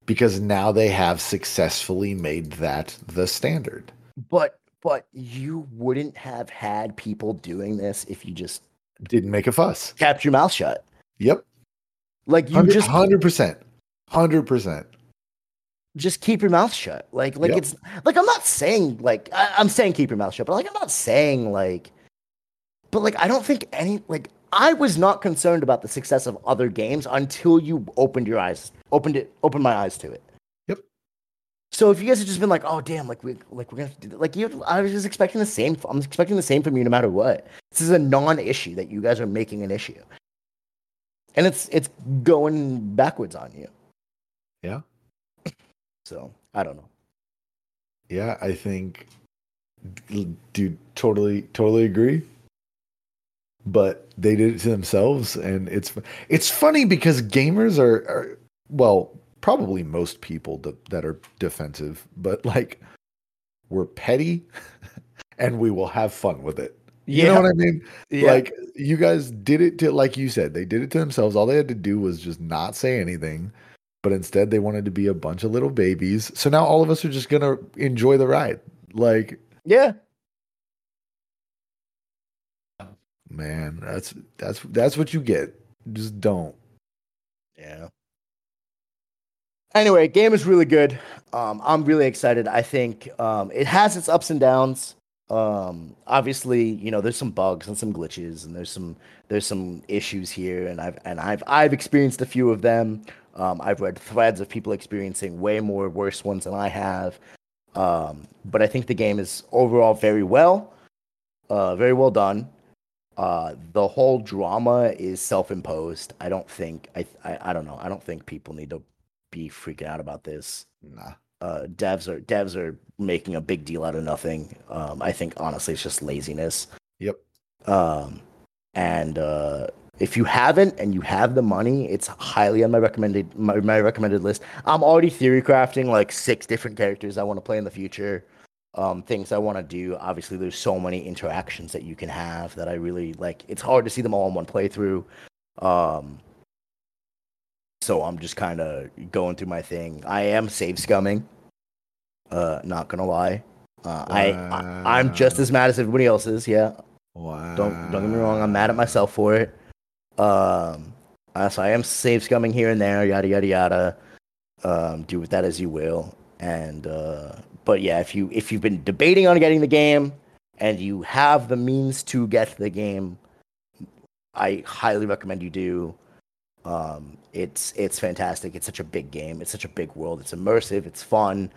Because now they have successfully made that the standard. but but you wouldn't have had people doing this if you just Didn't make a fuss. kept your mouth shut. Yep. Like you 100, just 100%. 100%. just keep your mouth shut. Like like Yep. it's like I'm not saying like I, I'm saying keep your mouth shut, but like I'm not saying like but like I don't think any like I was not concerned about the success of other games until you opened your eyes opened it opened my eyes to it. Yep. So if you guys have just been like, oh damn, like we like we're gonna do that. like you I was just expecting the same I'm expecting the same from you no matter what. This is a non issue that you guys are making an issue. And it's it's going backwards on you. Yeah. So I don't know. Yeah, I think dude totally totally agree. But they did it to themselves and it's it's funny because gamers are, are well, probably most people that, that are defensive, but like we're petty and we will have fun with it. You know what I mean? Like you guys did it to like you said, they did it to themselves. All they had to do was just not say anything. But instead they wanted to be a bunch of little babies. So now all of us are just gonna enjoy the ride. Like, yeah. Man, that's that's that's what you get. Just don't. Yeah. Anyway, game is really good. Um, I'm really excited. I think um, it has its ups and downs. Um, obviously, you know, there's some bugs and some glitches, and there's some there's some issues here, and I've and I've I've experienced a few of them. Um, I've read threads of people experiencing way more worse ones than I have. Um, but I think the game is overall very well, uh, very well done. Uh, the whole drama is self-imposed. I don't think I, I I don't know. I don't think people need to be freaking out about this. Nah. Uh, devs are devs are making a big deal out of nothing. Um, I think honestly, it's just laziness. Yep. Um, and uh, if you haven't and you have the money, it's highly on my recommended my, my recommended list. I'm already theory crafting like six different characters I want to play in the future. Um, things I want to do. Obviously, there's so many interactions that you can have that I really like. It's hard to see them all in one playthrough. Um, so I'm just kind of going through my thing. I am save scumming. Uh, not gonna lie. Uh, I, I I'm just as mad as everybody else is. Yeah, Wow. don't don't get me wrong. I'm mad at myself for it. Um, uh, so I am save scumming here and there, yada yada yada. Um, do with that as you will. And uh, but yeah, if you if you've been debating on getting the game and you have the means to get the game, I highly recommend you do. Um, it's it's fantastic. It's such a big game. It's such a big world. It's immersive. It's fun.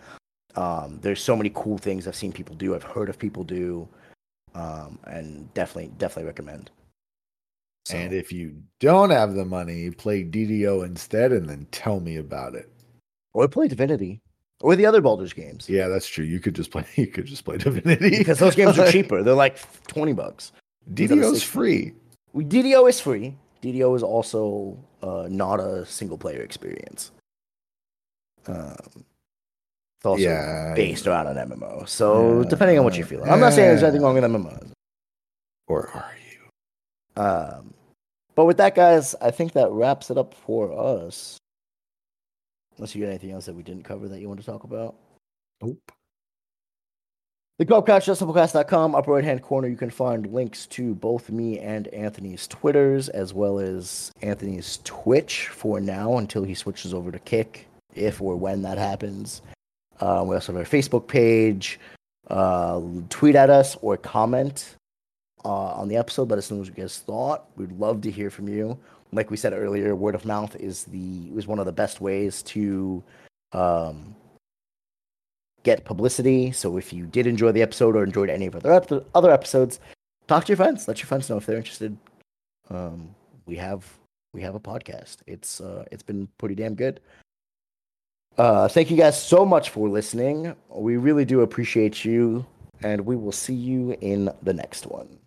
Um, there's so many cool things I've seen people do. I've heard of people do, um, and definitely definitely recommend. So. And if you don't have the money, play DDO instead, and then tell me about it. Or play Divinity, or the other Baldur's games. Yeah, that's true. You could just play. You could just play Divinity because those games are cheaper. They're like twenty bucks. DDO's free. DDO is free. DDO is also uh, not a single player experience. Um, it's also yeah, based around an MMO. So yeah, depending on what you feel, I'm not saying there's anything wrong with MMOs. Or are you? Um, but with that, guys, I think that wraps it up for us. Unless you got anything else that we didn't cover that you want to talk about. Nope. The Clubcast, justsimplecast.com, upper right hand corner, you can find links to both me and Anthony's Twitters, as well as Anthony's Twitch for now until he switches over to Kick, if or when that happens. Uh, we also have our Facebook page. Uh, tweet at us or comment uh, on the episode. Let us know what you guys thought. We'd love to hear from you. Like we said earlier, word of mouth is the is one of the best ways to um, get publicity. So if you did enjoy the episode or enjoyed any of other ep- other episodes, talk to your friends. Let your friends know if they're interested. Um, we have we have a podcast. It's uh, it's been pretty damn good. Uh, thank you guys so much for listening. We really do appreciate you, and we will see you in the next one.